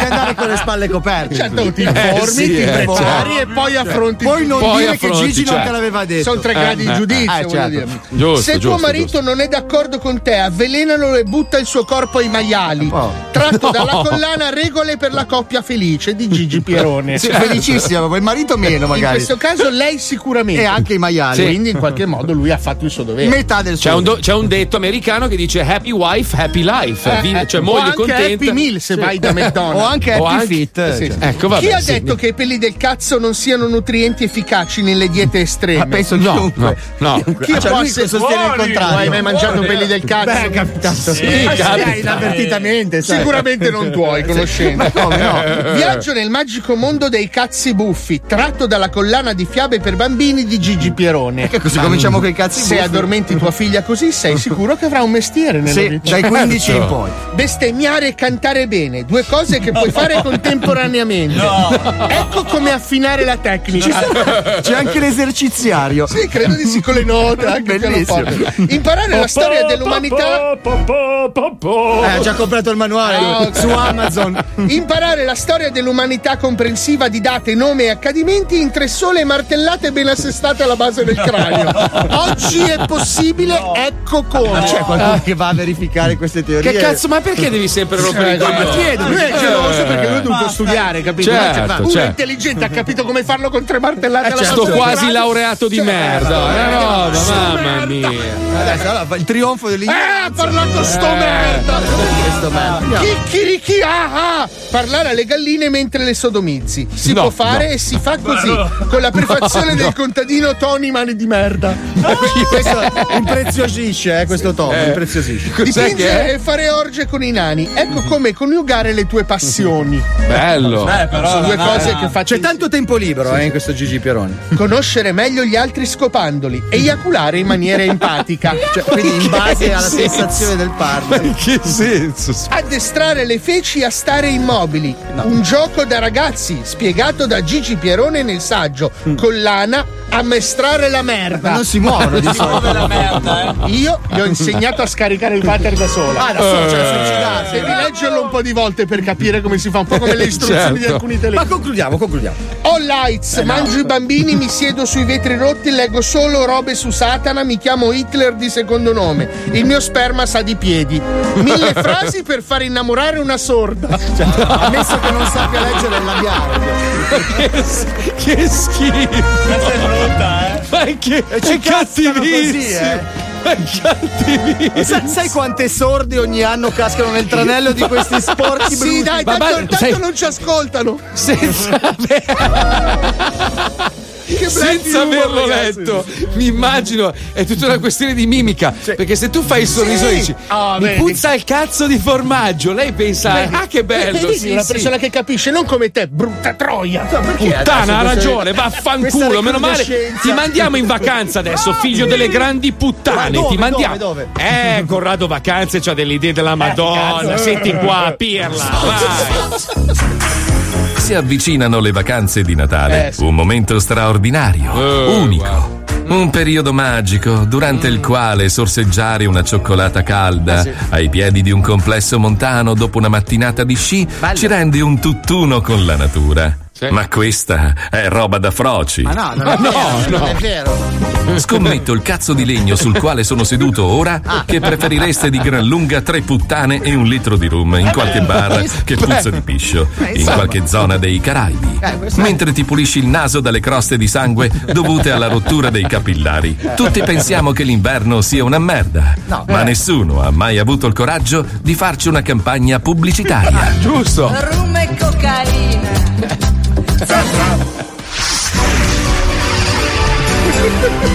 andare con le spalle coperte. Certo, ti Eh, informi, sì, ti eh, prepari certo. e poi affronti Poi non Poi dire che affronti, Gigi non certo. te l'aveva detto. Sono tre gradi di Eh, giudizio, eh, certo. dire. Giusto, Se tuo giusto, marito non è d'accordo con te, avvelenalo e butta il suo corpo ai maiali. Tratto No. dalla collana Regole per la coppia felice di Gigi Pierone. Sì, felicissima, ma il marito meno In magari. questo caso lei sicuramente. E anche i maiali. Sì. Quindi in qualche modo lui ha fatto il suo dovere. Metà del C'è un, do- c'è un detto americano che dice happy wife, happy life. Eh, Vi- eh, cioè o moglie anche contenta. Happy Meal se Sì. vai da McDonald's. O anche Happy Fit. Sì. Cioè. Ecco, vabbè, Chi ha sì. detto che i peli del cazzo non siano nutrienti efficaci nelle diete estreme? Ma penso No, no, no. Chi Ah, cioè, essere- sostiene il contrario. Non hai mai mangiato peli del cazzo? Beh, è capitato. Sì, Sì, capita. inavvertitamente. sai. Sicuramente non tuoi, conoscendo. Ma come no? Viaggio nel magico mondo dei cazzi buffi, tratto dalla collana di fiabe per bambini di Gigi Pierone. Che così cominciamo con i cazzi Se buffi. addormenti tua figlia così, sei sicuro che avrà un mestiere nella Sì, vita. dai 15 in poi. Bestemmiare e cantare bene, due cose che puoi fare contemporaneamente. Ecco come affinare la tecnica. C'è anche l'eserciziario. Sì, credo di sì, con le note anche Bellissimo. Imparare la storia dell'umanità. Eh, ha già comprato il manuale Ah, su Amazon. Imparare la storia dell'umanità comprensiva di date, nome e accadimenti in tre sole martellate ben assestate alla base del cranio. Oggi è possibile, ecco Ma c'è qualcuno che va a verificare queste teorie? Che cazzo, ma perché devi sempre rompere Eh, il no, ma coglione? chiedo, lui è geloso perché lui ha dovuto studiare, capito? Certo, fa- uno certo. è intelligente, ha capito come farlo con tre martellate alla Sto base del quasi laureato di merda. Una roba, mamma mia. Adesso allora, il trionfo Eh, dell'ignoranza. ha parlato sto merda! Questo merda. Chicchirichi ah ah! Parlare alle galline mentre le sodomizzi. Si No, può fare no. e si fa così, con la prefazione del contadino Tony Mani di merda. Questo impreziosisce, eh, questo tono, Eh. impreziosisce. Dipingere e fare orge con i nani. Ecco come coniugare le tue passioni. Bello. Sono due cose che faccio. C'è tanto tempo libero eh, in questo Gigi Pieroni. Conoscere meglio gli altri scopandoli, eiaculare in maniera empatica. Cioè, quindi in base alla senso? sensazione del partner. In che senso? Addestrare le feci a stare immobili. Un gioco da ragazzi, spiegato da Gigi Pierone nel saggio. Collana, ammestrare la merda. Ma non si muovono di solito. Io gli ho insegnato a scaricare il water da sola. Ah, da sola, cioè, Eh. suicidarsi. Devi leggerlo un po' di volte per capire come si fa, un po' come le istruzioni di Certo. alcuni Ma telefoni. concludiamo, concludiamo. Ho lights, mangio i bambini, mi siedo sui vetri rotti, leggo solo robe su Satana, mi chiamo Hitler di secondo nome. Il mio sperma sa di piedi. Mille frasi per far innamorare una sorda. Cioè, ammesso che non sappia leggere il labiale. che, che schifo. È brutta, eh. Ma che, E ci è cattivissimo. eh. È cattivissimo. Sa- sai quante sordi ogni anno cascano nel tranello di questi sporchi brutti? Sì, dai, tanto, tanto sai- non ci ascoltano. Senza, senza averlo ragazzi. letto, mi immagino è tutta una questione di mimica. Perché se tu fai il sorriso e Sì. dici Ah, mi vedi. puzza il cazzo di formaggio, lei pensa Vedi? ah che bello. Vedi, sì, una sì. persona che capisce, non come te, brutta troia. Puttana, ha ragione, vaffanculo, meno male. Ti mandiamo in vacanza adesso, figlio delle grandi puttane. Dove, ti mandiamo. dove, Eh, Corrado Vacanze c'ha delle idee della Madonna. cazzo. Senti qua, pirla. Vai. Si avvicinano le vacanze di Natale, Eh, un momento straordinario, Eh, unico. Un periodo magico durante il quale sorseggiare una cioccolata calda ai piedi di un complesso montano dopo una mattinata di sci ci rende un tutt'uno con la natura. Ma questa è roba da froci. Ma no, non è No, vero, non no. è vero. Scommetto il cazzo di legno sul quale sono seduto ora che preferireste di gran lunga tre puttane e un litro di rum in qualche bar che puzza di piscio in qualche zona dei Caraibi. Mentre ti pulisci il naso dalle croste di sangue dovute alla rottura dei capillari. Tutti pensiamo che l'inverno sia una merda, ma nessuno ha mai avuto il coraggio di farci una campagna pubblicitaria. Giusto. Rum e cocaina. تزعل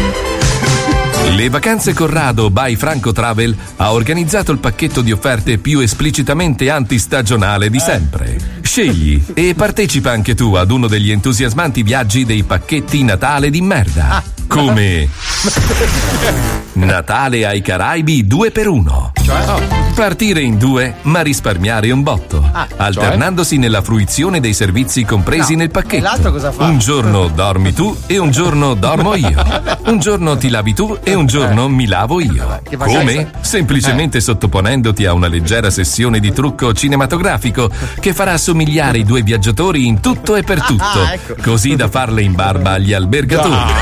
Le vacanze Corrado by Franco Travel ha organizzato il pacchetto di offerte più esplicitamente antistagionale di sempre. Scegli e partecipa anche tu ad uno degli entusiasmanti viaggi dei pacchetti Natale di merda. Come Natale ai Caraibi 2 per 1 Partire in due, ma risparmiare un botto. alternandosi nella fruizione dei servizi compresi nel pacchetto. Un giorno dormi tu e un giorno dormo io. Un giorno ti lavi tu e un giorno mi lavo io. Come? Semplicemente sottoponendoti a una leggera sessione di trucco cinematografico che farà somigliare i due viaggiatori in tutto e per tutto, ah, ecco. così da farle in barba agli albergatori.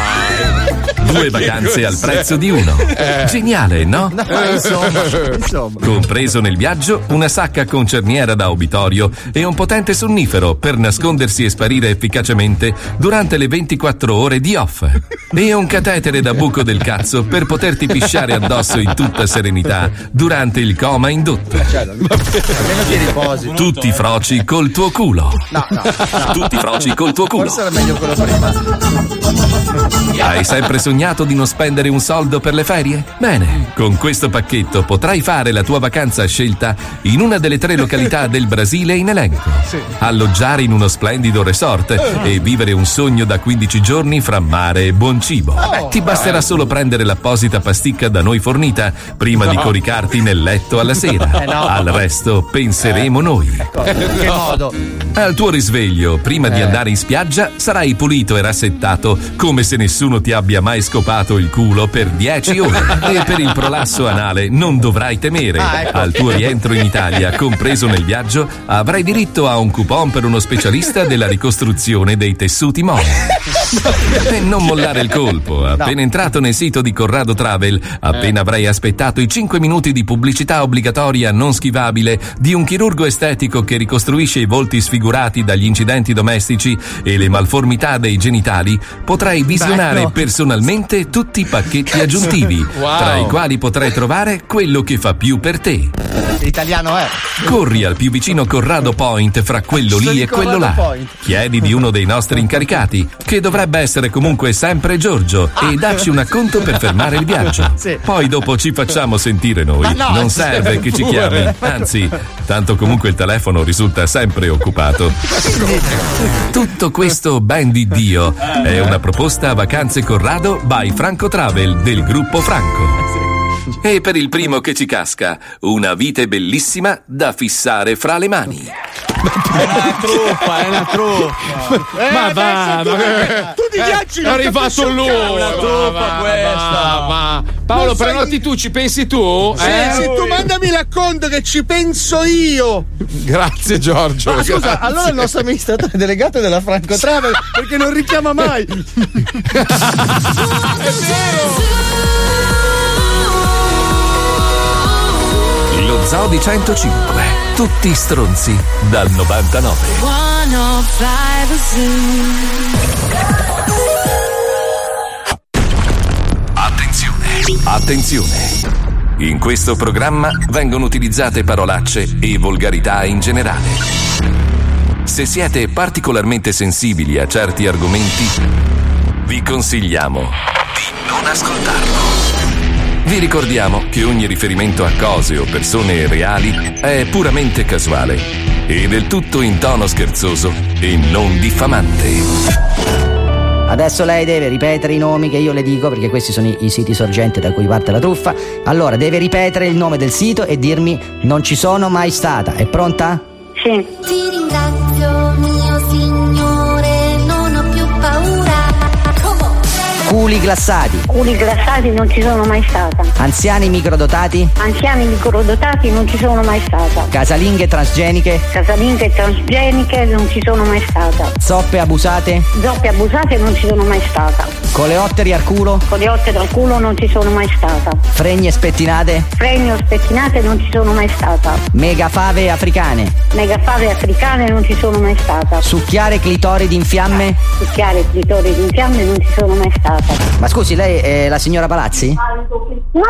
Due vacanze al prezzo di uno. Eh. Geniale, no? No, insomma, insomma. Compreso nel viaggio una sacca con cerniera da obitorio e un potente sonnifero per nascondersi e sparire efficacemente durante le 24 ore di off. E un catetere da buco del cazzo per poterti pisciare addosso in tutta serenità durante il coma indotto. Cioè. Tutti froci col tuo culo. No, no, no. Tutti froci col tuo culo. Forse era meglio quello prima. Hai sempre sognato di non spendere un soldo per le ferie? Bene, con questo pacchetto potrai fare la tua vacanza a scelta in una delle tre località del Brasile in elenco. Alloggiare in uno splendido resort e vivere un sogno da 15 giorni fra mare e buon cibo. Ti basterà solo prendere l'apposita pasticca da noi fornita prima di coricarti nel letto alla sera. Eh. Al resto penseremo noi. In che modo? Al tuo risveglio, prima di andare in spiaggia, sarai pulito e rassettato come se nessuno ti abbia mai scopato il culo per 10 ore. E per il prolasso anale non dovrai temere. Ah, ecco. Al tuo rientro in Italia, compreso nel viaggio, avrai diritto a un coupon per uno specialista della ricostruzione dei tessuti molli. E non mollare il colpo. Appena entrato nel sito di Corrado Travel, appena avrai aspettato i 5 minuti di pubblicità obbligatoria non schivabile di un chirurgo estetico che ricostruisce i volti sfigurati dagli incidenti domestici e le malformità dei genitali, potrai visionare Bello. Personalmente tutti i pacchetti aggiuntivi, Wow. tra i quali potrai trovare quello che fa più per te. L'italiano è. Corri al più vicino Corrado Point fra quello lì e quello là. Point. Chiedi di uno dei nostri incaricati, che dovrebbe essere comunque sempre Giorgio, e dacci un acconto per fermare il viaggio. Sì. Poi dopo ci facciamo sentire noi. No, non serve che ci chiami, anzi, tanto comunque il telefono risulta sempre occupato. Tutto questo ben di Dio è una proposta a vacanze Corrado by Franco Travel del gruppo Franco. E per il primo che ci casca, una vite bellissima da fissare fra le mani. È una truffa, è una truffa. ma va, ma Tu di ghiacci è capisci un lui. cazzo. Una truffa questa. Ma Paolo, sai- prenoti tu, ci pensi tu? Sì, Eh? sì, tu mandami l'acconto che ci penso io. Grazie Giorgio. Ma scusa, grazie. allora il nostro amministratore delegato della Franco Travel perché non richiama mai. Lo Zoo di 105. Tutti stronzi dal 99. 105 Zoo. Attenzione. Attenzione. In questo programma vengono utilizzate parolacce e volgarità in generale. Se siete particolarmente sensibili a certi argomenti, vi consigliamo di non ascoltarlo. Vi ricordiamo che ogni riferimento a cose o persone reali è puramente casuale e del tutto in tono scherzoso e non diffamante. Adesso lei deve ripetere i nomi che io le dico perché questi sono i, i siti sorgente da cui parte la truffa. Allora, deve ripetere il nome del sito e dirmi non ci sono mai stata. È pronta? Sì. Ti ringrazio, mio Culi glassati, Culi glassati non ci sono mai stata. anziani microdotati, Anziani microdotati non ci sono mai stata. casalinghe transgeniche, Casalinghe transgeniche non ci sono mai stata. zoppe abusate, Zoppe abusate non ci sono mai stata. coleotteri al culo, Coleotte dal culo non ci sono mai stata. fregne spettinate, Fregno spettinate non ci sono mai stata. megafave africane, Megafave africane non ci sono mai stata. succhiare clitoridi in fiamme. Succhiare clitori in fiamme non ci sono mai stata. Ma scusi, lei è la signora Palazzi? No!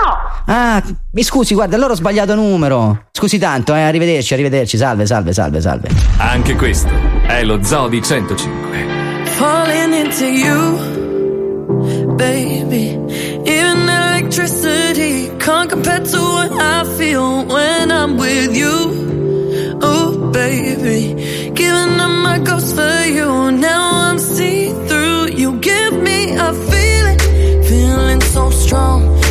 Ah, mi scusi, guarda, allora ho sbagliato numero. Scusi tanto, eh, arrivederci, arrivederci, salve, salve, salve, salve. Anche questo è lo Zoo di 105. falling into you, baby. Even electricity can't compare to what I feel when I'm with you. Oh, baby. Giving up my ghost for you. Now I'm see through. You give me a so strong.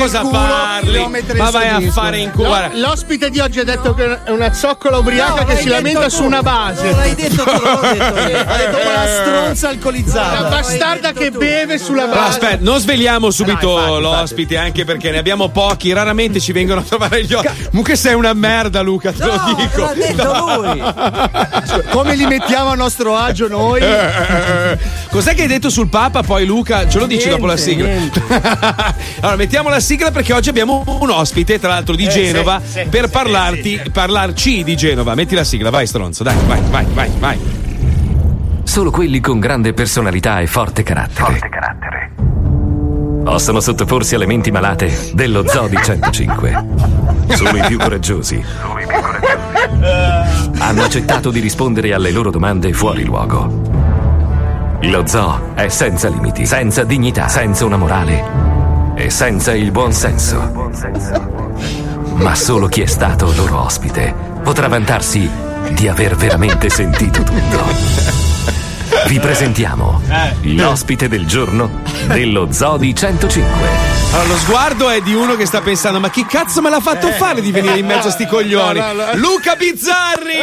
Cosa parli? Ma vai a fare in culo. guarda. L'ospite di oggi ha detto che è una zoccola ubriaca No, che si lamenta detto su tu. una base. Non l'hai detto tu, l'ho detto io. Ha detto una stronza alcolizzata. Una bastarda che beve sulla base. aspetta, non sveliamo subito Eh, no, infatti, l'ospite, anche perché ne abbiamo pochi, raramente ci vengono a trovare gli occhi. Comunque sei una merda, Luca, te lo No, dico. l'ha detto lui. Come li mettiamo a nostro agio noi? Cos'è che hai detto sul Papa? Poi Luca, ce lo dici Niente, dopo la sigla. allora, mettiamo la sigla perché oggi abbiamo un ospite, tra l'altro di Eh, Genova, sì, sì, per sì, parlarti, parlarci di Genova. Metti la sigla, vai stronzo, dai, vai, vai, vai, vai. Solo quelli con grande personalità e forte carattere. Possono sottoporsi alle menti malate dello Zoo di 105. Solo i più coraggiosi. Hanno accettato di rispondere alle loro domande fuori luogo. Lo zoo è senza limiti, senza dignità, senza una morale e senza il buon senso. Ma solo chi è stato loro ospite potrà vantarsi di aver veramente sentito tutto. Vi presentiamo l'ospite del giorno dello Zoo di 105. Allora, lo sguardo è di uno che sta pensando: ma chi cazzo me l'ha fatto fare di venire in mezzo a sti coglioni? No, no, no. Luca Bizzarri!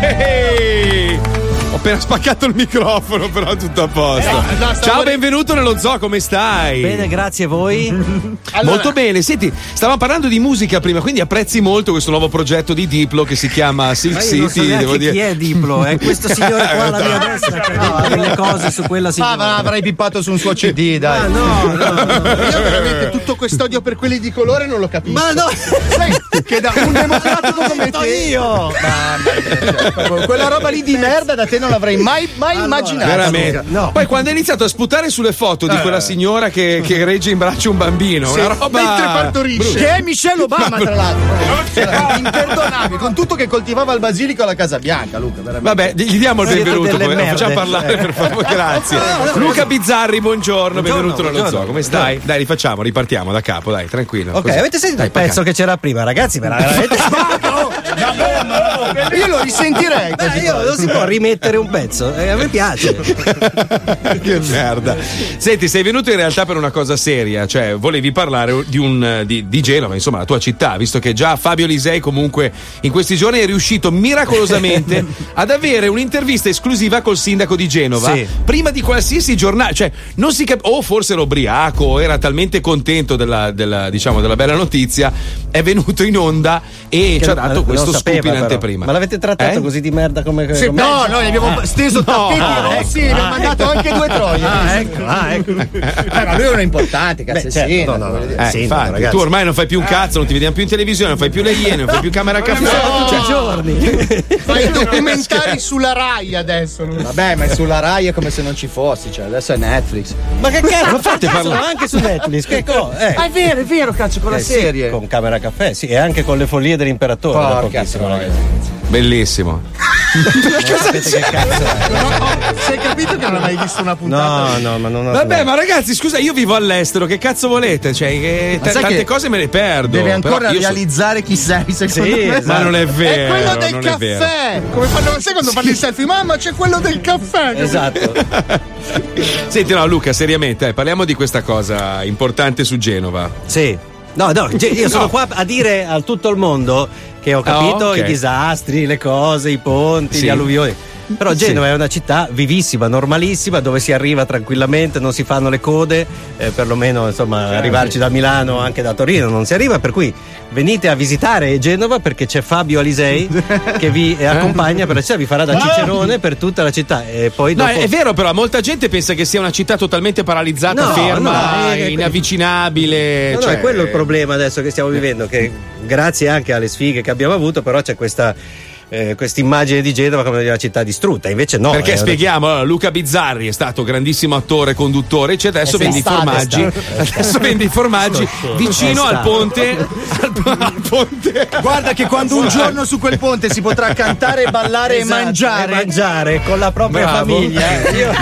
Ehi! Ho appena spaccato il microfono, però tutto a posto. Eh, no, Ciao, benvenuto nello zoo, come stai? Bene, grazie a voi. Molto bene, senti, stavamo parlando di musica prima, quindi apprezzi molto questo nuovo progetto di Diplo che si chiama Silk Ma io non so City. neanche devo dire. chi è Diplo, è questo signore qua alla mia destra che ha delle cose su quella Ah, signora. ma avrai pippato su un suo CD, dai. Ma no, no, no. Io veramente tutto quest'odio per quelli di colore non lo capisco. Ma no! Sai che da un democratico come te io! Mamma mia, cioè, quella roba lì di merda da te non l'avrei mai, mai immaginato. Veramente. Poi quando ha iniziato a sputare sulle foto di Eh. quella signora che, che regge in braccio un bambino, Sì, una roba. mentre partorisce. Che è Michelle Obama, tra l'altro. Imperdonabile, con tutto che coltivava il basilico alla Casa Bianca, Luca. veramente. Vabbè, gli diamo il benvenuto, lo merde. facciamo parlare per favore, grazie. No, no, Luca Bizzarri, buongiorno, benvenuto nello buongiorno. zoo. Come stai? Dai, rifacciamo, ripartiamo da capo, dai, tranquillo. Ok, Così. avete sentito Dai, il pezzo che c'era prima, ragazzi? Veramente Io lo risentirei. Beh, io non si può rimettere un pezzo, eh, a me piace. che merda. Senti, sei venuto in realtà per una cosa seria, cioè volevi parlare di, un, di, di Genova, insomma, la tua città, visto che già Fabio Lisei comunque in questi giorni è riuscito miracolosamente ad avere un'intervista esclusiva col sindaco di Genova, Sì. prima di qualsiasi giornale, cioè non si capisce, o forse era ubriaco, o era talmente contento della, della, diciamo, della bella notizia, è venuto in onda e Che ci ha dato questo scoop in però. Anteprima. Ma l'avete trattato Eh? così di merda come. Sì, come- no, noi gli abbiamo steso No. tappeti Ah, rossi, ecco. gli abbiamo Ah, mandato ecco. anche due troie. Ah, ecco, ah, ecco. Eh, ma lui è importante, cazzo, Beh, certo, sindaco, no, no, dire. Eh, Sindaco, infatti, ragazzi. tu ormai non fai più un cazzo, non ti vediamo più in televisione, non fai più le iene, non fai più camera a caffè. No, Cioè, giorni. Fai i documentari sulla Rai adesso. Vabbè, ma è sulla Rai è come se non ci fossi, cioè adesso è Netflix. Ma che cazzo? Ma fate parlare. anche su Netflix, che cosa? Eh. Ah, è vero, è vero, cazzo, con la Eh, sì, serie. con Camera Caffè, sì, e anche con le follie dell'imperatore. da Porca pochissimo, troia. Bellissimo. Sapete che cazzo è? Si è capito che non hai mai visto una puntata? No, no, ma non ho Vabbè, ma ragazzi, scusa, io vivo all'estero, che cazzo volete? Cioè, che t- tante che cose me le perdo. Devi però ancora io so- realizzare chi sei, secondo Sì, me. esatto. Ma non è È vero. quello del è caffè! Come fanno, sai quando fanno il selfie? Mamma, c'è quello del caffè! Esatto. Senti, no, Luca, seriamente, eh, parliamo di questa cosa importante su Genova. Sì. No, no, ge- io sono No. qua a dire a tutto il mondo che ho capito Ah, ok. i disastri, le cose, i ponti, Sì. gli alluvioni. Però Genova Sì. è una città vivissima, normalissima, dove si arriva tranquillamente, non si fanno le code, eh, perlomeno insomma arrivarci da Milano o anche da Torino non si arriva, per cui venite a visitare Genova perché c'è Fabio Alisei che vi eh, accompagna per la città, vi farà da cicerone per tutta la città poi No, dopo... è vero, però, molta gente pensa che sia una città totalmente paralizzata, No, ferma, no, è- è- inavvicinabile. No, no, cioè- è quello il problema adesso che stiamo vivendo, che grazie anche alle sfighe che abbiamo avuto, però c'è questa eh, immagine di Genova come di una città distrutta. Invece no. Perché una- spieghiamo, allora, Luca Bizzarri è stato grandissimo attore, conduttore, cioè adesso Eh vende i formaggi. Adesso vende i formaggi vicino al ponte. Al, al ponte. Guarda che quando un giorno su quel ponte si potrà cantare, ballare Esatto, e mangiare. e mangiare con la propria Bravo. famiglia. eh. Io-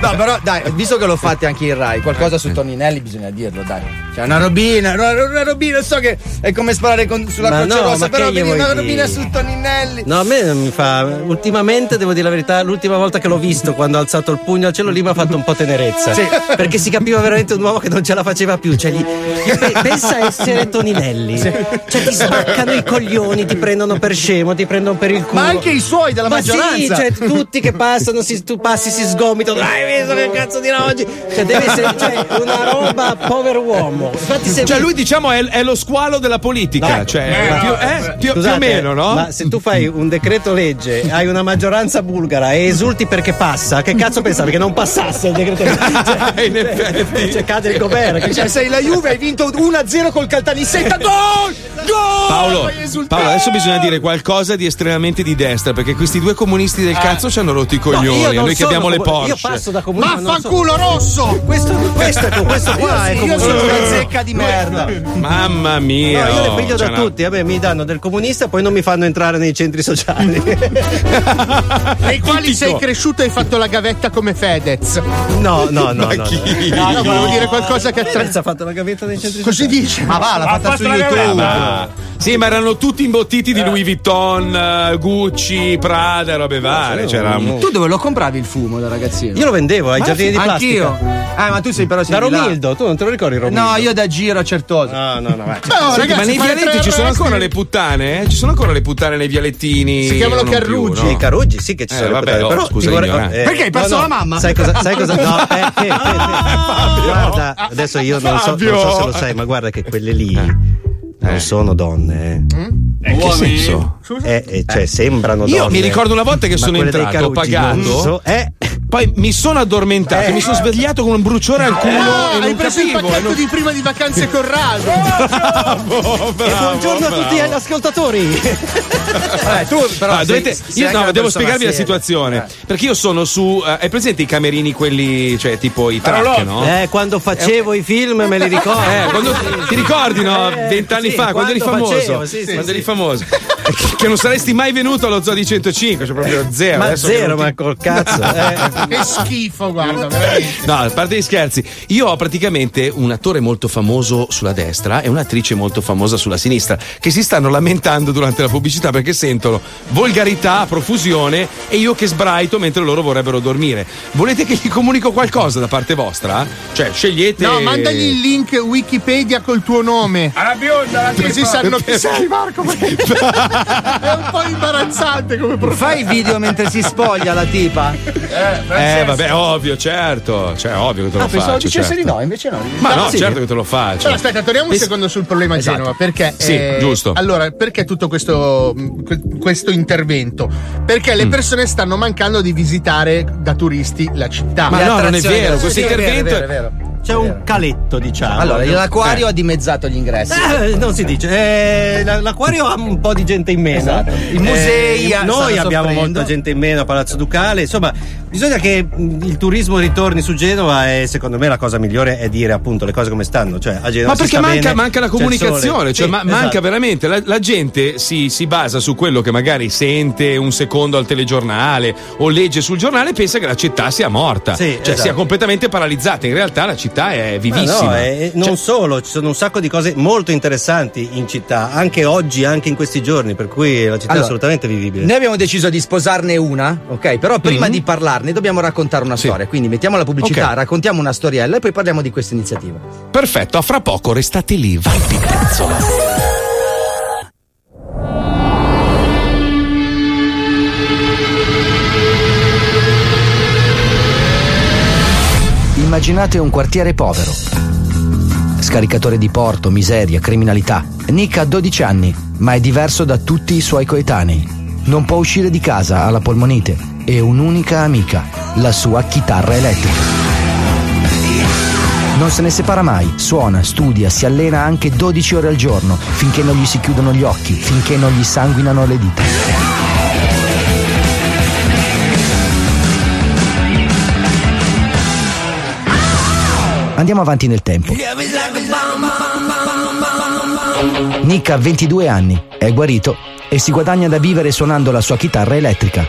No, però dai, visto che lo fate anche in Rai, qualcosa su Toninelli bisogna dirlo, dai. Cioè, una robina, una, una robina, so che è come sparare con- sulla Ma croce no, rossa, però una dire? robina su Toninelli. No, a me non mi fa. Ultimamente, devo dire la verità, l'ultima volta che l'ho visto, quando ha alzato il pugno al cielo, lì mi ha fatto un po' tenerezza. Sì. Perché si capiva veramente un uomo che non ce la faceva più. Cioè, gli- gli pe- pensa a essere Toninelli. Cioè, ti spaccano i coglioni, ti prendono per scemo, ti prendono per il culo. Ma anche i suoi della Ma maggioranza. Sì, cioè, tutti che passano, si- tu passi, si sgomitano. Hai visto che cazzo di oggi? Cioè, deve essere cioè, una roba povero uomo. Infatti, se Cioè, lui diciamo è, è lo squalo della politica. No, cioè, no, più, eh, più- più o Scusate, meno, no? Ma se tu fai un decreto legge, hai una maggioranza bulgara e esulti perché passa, che cazzo pensavi che non passasse il decreto legge? Cioè, In effetti. cioè, cade il governo. che Cioè, sei la Juve, hai vinto 1-0 col Caltanissetta. Gol! Gol! Paolo! Paolo, adesso bisogna dire qualcosa di estremamente di destra perché questi due comunisti del cazzo ci hanno rotto i No, io coglioni. non a noi che abbiamo le comu- Io Porsche. passo da comunista. Vaffanculo rosso! Questo, questo, è- questo qua è Io comunista. sono una zecca di merda. Mamma mia. No, io le piglio da una- tutti, me mi danno del comunista, poi non mi fanno entrare nei centri sociali. Nei quali sei cresciuto e hai fatto la gavetta come Fedez. No, no, no. Ma no, chi? No, no, volevo dire qualcosa che attra- Fedez ha fatto la gavetta nei centri Così sociali. dice. Ma va, l'ha fatta su fatto la YouTube. Ma- Sì, ma erano tutti imbottiti di Louis Vuitton, eh, Gucci, Prada, robe varie. C'era un- Tu dove lo compravi il fumo da ragazzino? Io lo vendevo ai Ma giardini di plastica. Anch'io. Ah, ma tu sei però sei Da di là. Romildo, tu non te lo ricordi Romildo? No, io da giro a Certosa. No, no, no, vai. No, Senti, ragazzi, ma nei vialetti ci sono ancora le puttane? Eh? Ci sono ancora le puttane nei vialettini? Si chiamano non più, Carruggi. no? I Caruggi, sì che ci Eh, sono vabbè, oh, però scusa, vorrei- ignorante. Perché hai perso la mamma? Sai cosa? Sai cosa? No, eh, eh, eh, eh. Guarda, adesso io non so, non so se lo sai, ma guarda che quelle lì non sono donne. Eh. In che senso? Eh, eh, cioè, sembrano Io donne. mi ricordo una volta che ma sono entrato, ho pagato. non so- eh, Poi mi sono addormentato, mi sono svegliato con un bruciore al culo Ah, e hai non preso il capivo. e pacchetto non- di prima di vacanze con Raso. Bravo, bravo, buongiorno a tutti gli bravo. ascoltatori. Vabbè, tu però Ah, sei- dovete- sei io no, devo spiegarvi la seria. situazione. Perché io sono su. eh, hai presente i camerini, quelli, cioè tipo i track, no? Eh, quando facevo i film me li ricordo. Eh, quando- ti ricordi, no? Vent'anni sì, fa, quando eri quando famoso. facevo, sì, sì, quando sì. eri famoso. che, non saresti mai venuto allo zoo di 105, cioè proprio zero. Ma Adesso zero, ti- ma col cazzo. eh. Che schifo, guarda, veramente. No, a parte gli scherzi, io ho praticamente un attore molto famoso sulla destra e un'attrice molto famosa sulla sinistra che si stanno lamentando durante la pubblicità perché sentono volgarità a profusione e io che sbraito mentre loro vorrebbero dormire. Volete che gli comunico qualcosa da parte vostra? Cioè, scegliete. No, mandagli il link Wikipedia col tuo nome. Alla bionda, la Così sanno chi sei, Marco. È un po' imbarazzante come profilo. Fai video mentre si spoglia la tipa? Eh, vabbè, ovvio, certo. Cioè, ovvio che te lo Ah, pensavo faccio. dicessi certo. di no, invece no. Ma no, Sì. certo che te lo faccio. Però aspetta, torniamo un Pens- secondo sul problema Esatto. Genova. Perché? Sì, eh, giusto. Allora, perché tutto questo, que- questo intervento? Perché Mm. le persone stanno mancando di visitare da turisti la città. Ma Le no, non è vero, questo sì, è vero, intervento- è vero, è vero. C'è un caletto, diciamo. Allora, l'acquario Eh. ha dimezzato gli ingressi. Eh, non si dice, Eh, la- l'acquario ha un po' di gente in meno. Esatto. I musei Eh, noi abbiamo soffrendo. molta gente in meno a Palazzo Ducale. Insomma, bisogna che mh, il turismo ritorni su Genova e secondo me la cosa migliore è dire appunto le cose come stanno. Cioè, a Genova Ma perché manca, bene, manca la comunicazione, cioè Sì, ma- manca esatto. veramente. La, la gente si, si basa su quello che magari sente un secondo al telegiornale o legge sul giornale e pensa che la città sia morta, Sì, cioè esatto. sia completamente paralizzata. In realtà la città è Ma vivissima. no, e non solo, ci sono un sacco di cose molto interessanti in città, anche oggi, anche in questi giorni, per cui la città è Allora, assolutamente vivibile. Noi abbiamo deciso di sposarne una, ok? Però prima Mhm. di parlarne dobbiamo raccontare una storia. Quindi mettiamo la pubblicità, Ok. raccontiamo una storiella e poi parliamo di questa iniziativa. Perfetto, a fra poco restate lì, vai Pizzolo. Immaginate un quartiere povero. Scaricatore di porto, miseria, criminalità. Nick ha 12 anni, ma è diverso da tutti i suoi coetanei. Non può uscire di casa, ha la polmonite e un'unica amica, la sua chitarra elettrica. Non se ne separa mai, suona, studia, si allena anche 12 ore al giorno, finché non gli si chiudono gli occhi, finché non gli sanguinano le dita. Andiamo avanti nel tempo. Nick ha 22 anni, è guarito e si guadagna da vivere suonando la sua chitarra elettrica.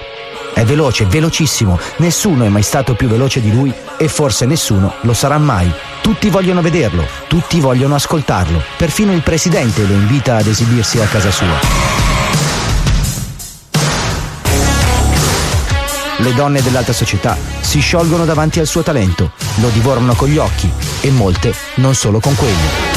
È veloce, velocissimo, nessuno è mai stato più veloce di lui e forse nessuno lo sarà mai. Tutti vogliono vederlo, tutti vogliono ascoltarlo, perfino il presidente lo invita ad esibirsi a casa sua. Le donne dell'alta società si sciolgono davanti al suo talento, lo divorano con gli occhi e molte non solo con quelli.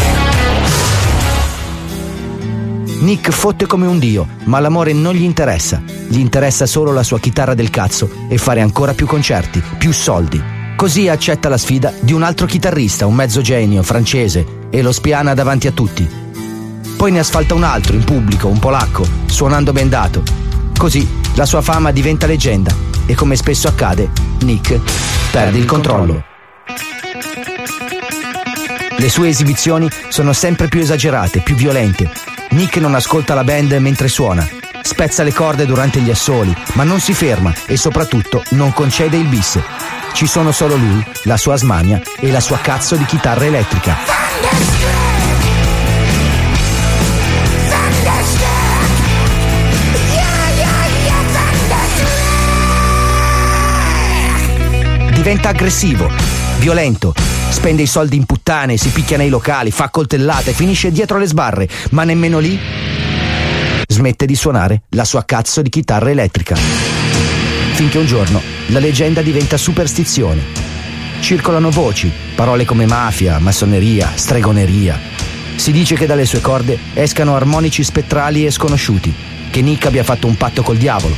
Nick fotte come un dio, ma l'amore non gli interessa. Gli interessa solo la sua chitarra del cazzo e fare ancora più concerti, più soldi. Così accetta la sfida di un altro chitarrista, un mezzo genio francese, e lo spiana davanti a tutti. Poi ne asfalta un altro in pubblico, un polacco, suonando bendato. Così la sua fama diventa leggenda e come spesso accade, Nick perde il controllo. Le sue esibizioni sono sempre più esagerate, più violente. Nick non ascolta la band mentre suona, spezza le corde durante gli assoli, ma non si ferma e soprattutto non concede il bis. Ci sono solo lui, la sua smania e la sua cazzo di chitarra elettrica. Diventa aggressivo, violento, spende i soldi in puttane, si picchia nei locali, fa coltellate, finisce dietro le sbarre, ma nemmeno lì smette di suonare la sua cazzo di chitarra elettrica. Finché un giorno la leggenda diventa superstizione. Circolano voci, parole come mafia, massoneria, stregoneria. Si dice che dalle sue corde escano armonici spettrali e sconosciuti, che Nick abbia fatto un patto col diavolo.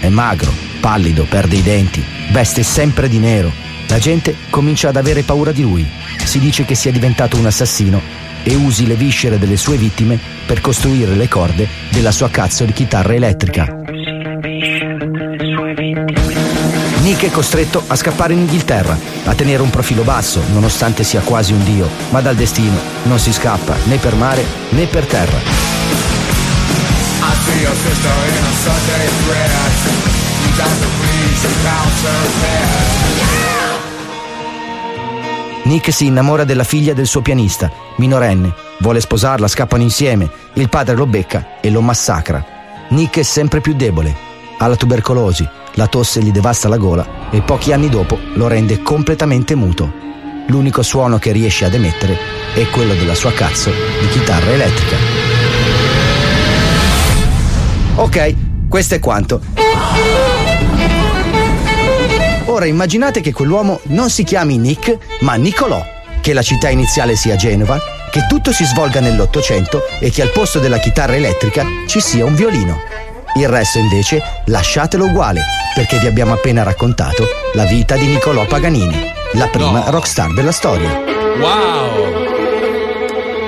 È magro, pallido, perde i denti, veste sempre di nero. La gente comincia ad avere paura di lui. Si dice che sia diventato un assassino e usi le viscere delle sue vittime per costruire le corde della sua cazzo di chitarra elettrica. Nick è costretto a scappare in Inghilterra, a tenere un profilo basso, nonostante sia quasi un dio, ma dal destino non si scappa né per mare né per terra. I see your sister in a Sunday dress. Nick si innamora della figlia del suo pianista, minorenne, vuole sposarla, scappano insieme, il padre lo becca e lo massacra. Nick è sempre più debole, ha la tubercolosi, la tosse gli devasta la gola e pochi anni dopo lo rende completamente muto. L'unico suono che riesce ad emettere è quello della sua cazzo di chitarra elettrica. Ok, questo è quanto. Ora immaginate che quell'uomo non si chiami Nick, ma Nicolò, che la città iniziale sia Genova, che tutto si svolga nell'Ottocento e che al posto della chitarra elettrica ci sia un violino. Il resto invece lasciatelo uguale, perché vi abbiamo appena raccontato la vita di Nicolò Paganini, la prima rockstar della storia. Wow!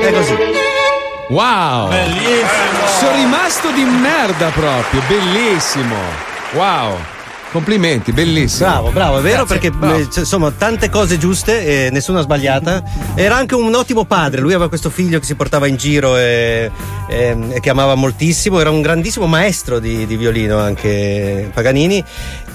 È così. Wow! Bellissimo! Sono rimasto di merda proprio, bellissimo! Wow! Complimenti, bellissimo. Bravo, bravo, è vero Grazie, perché bravo. eh, insomma tante cose giuste e nessuna sbagliata. Era anche un ottimo padre, lui aveva questo figlio che si portava in giro e, e- e che amava moltissimo, era un grandissimo maestro di, di violino anche Paganini.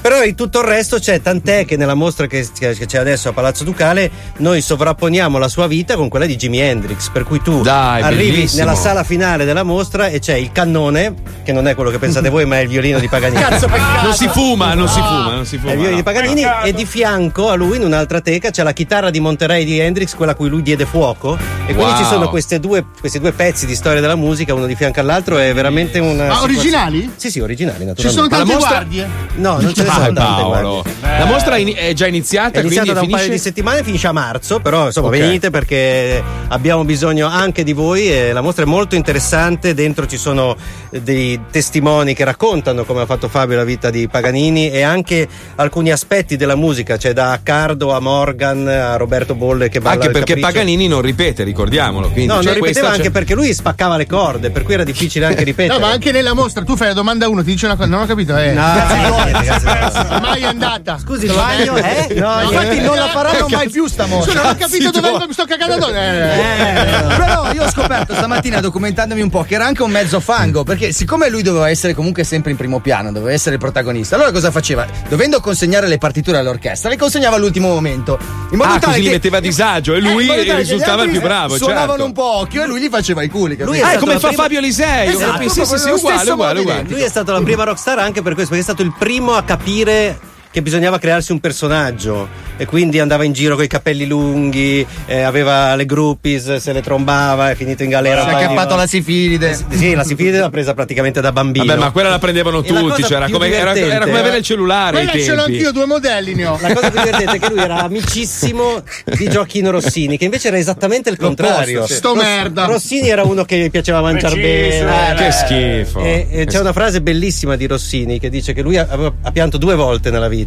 Però in tutto il resto c'è tant'è che nella mostra che, che c'è adesso a Palazzo Ducale noi sovrapponiamo la sua vita con quella di Jimi Hendrix, per cui tu Dai, arrivi bellissimo. nella sala finale della mostra e c'è il cannone, che non è quello che pensate voi, ma è il violino di Paganini. Cazzo, peccato. Non si fuma, non si fuma, non si fuma. È il violino di Paganini e di fianco a lui in un'altra teca c'è la chitarra di Monterey di Hendrix, quella a cui lui diede fuoco. E quindi Wow. ci sono queste due- questi due pezzi di storia della musica, uno di fianco all'altro, è veramente una. Ma originali? Sì, sì, originali, naturalmente. Ci sono tante mostra- guardie? No, non ce ne sono tante. Paolo. guardie. La mostra in- è già iniziata, È iniziata da un paio finisce. di settimane, finisce a marzo, però insomma Ok. venite perché abbiamo bisogno anche di voi e la mostra è molto interessante, dentro ci sono dei testimoni che raccontano come ha fatto Fabio la vita di Paganini e anche alcuni aspetti della musica, c'è da Cardo a Morgan a Roberto Bolle che balla Anche perché capriccio. Paganini non ripete, ricordiamolo. Quindi No, c'è non ripeteva anche c'è- perché lui spaccava le corde, per cui era difficile anche ripetere. No, ma anche nella mostra tu fai la domanda a uno, ti dice una cosa, non ho capito, eh. No, no, ragazzi, no. Mai è andata. Scusi, bagno, eh? No, infatti non la faranno mai più sta mostra. Cioè, non ho capito dove mi sto cagando addosso. Eh. Però io ho scoperto stamattina documentandomi un po' che era anche un mezzo fango, perché siccome lui doveva essere comunque sempre in primo piano, doveva essere il protagonista, allora cosa faceva? Dovendo consegnare le partiture all'orchestra, le consegnava all'ultimo momento. In modo Ah, tale così che li metteva a disagio e Eh, lui gli risultava il più bravo. Suonavano certo. un po' occhio e lui gli faceva i culi. Lui capito? è Ah, come fa prima- Fabio Lisei? Esatto, sì, sì, sì, uguale, uguale, uguale. Lui è stato la prima rockstar anche per questo, perché è stato il primo a capire che bisognava crearsi un personaggio e quindi andava in giro con i capelli lunghi, eh, aveva le groupies, se le trombava, è finito in galera. Si è acchiappato la sifilide. Eh, Sì, la sifilide l'ha presa praticamente da bambino. Vabbè, ma quella la prendevano E la tutti, cosa cioè, era, come, era, era come avere il cellulare Quella ce l'ho tempi. anch'io, due modelli ne ho. La cosa più divertente è che lui era amicissimo di Gioacchino Rossini, che invece era esattamente il contrario. sì. Sto Ross- merda. Rossini era uno che gli piaceva mangiare bene. eh, Che schifo. E, e c'è una frase bellissima di Rossini che dice che lui ha, ha pianto due volte nella vita.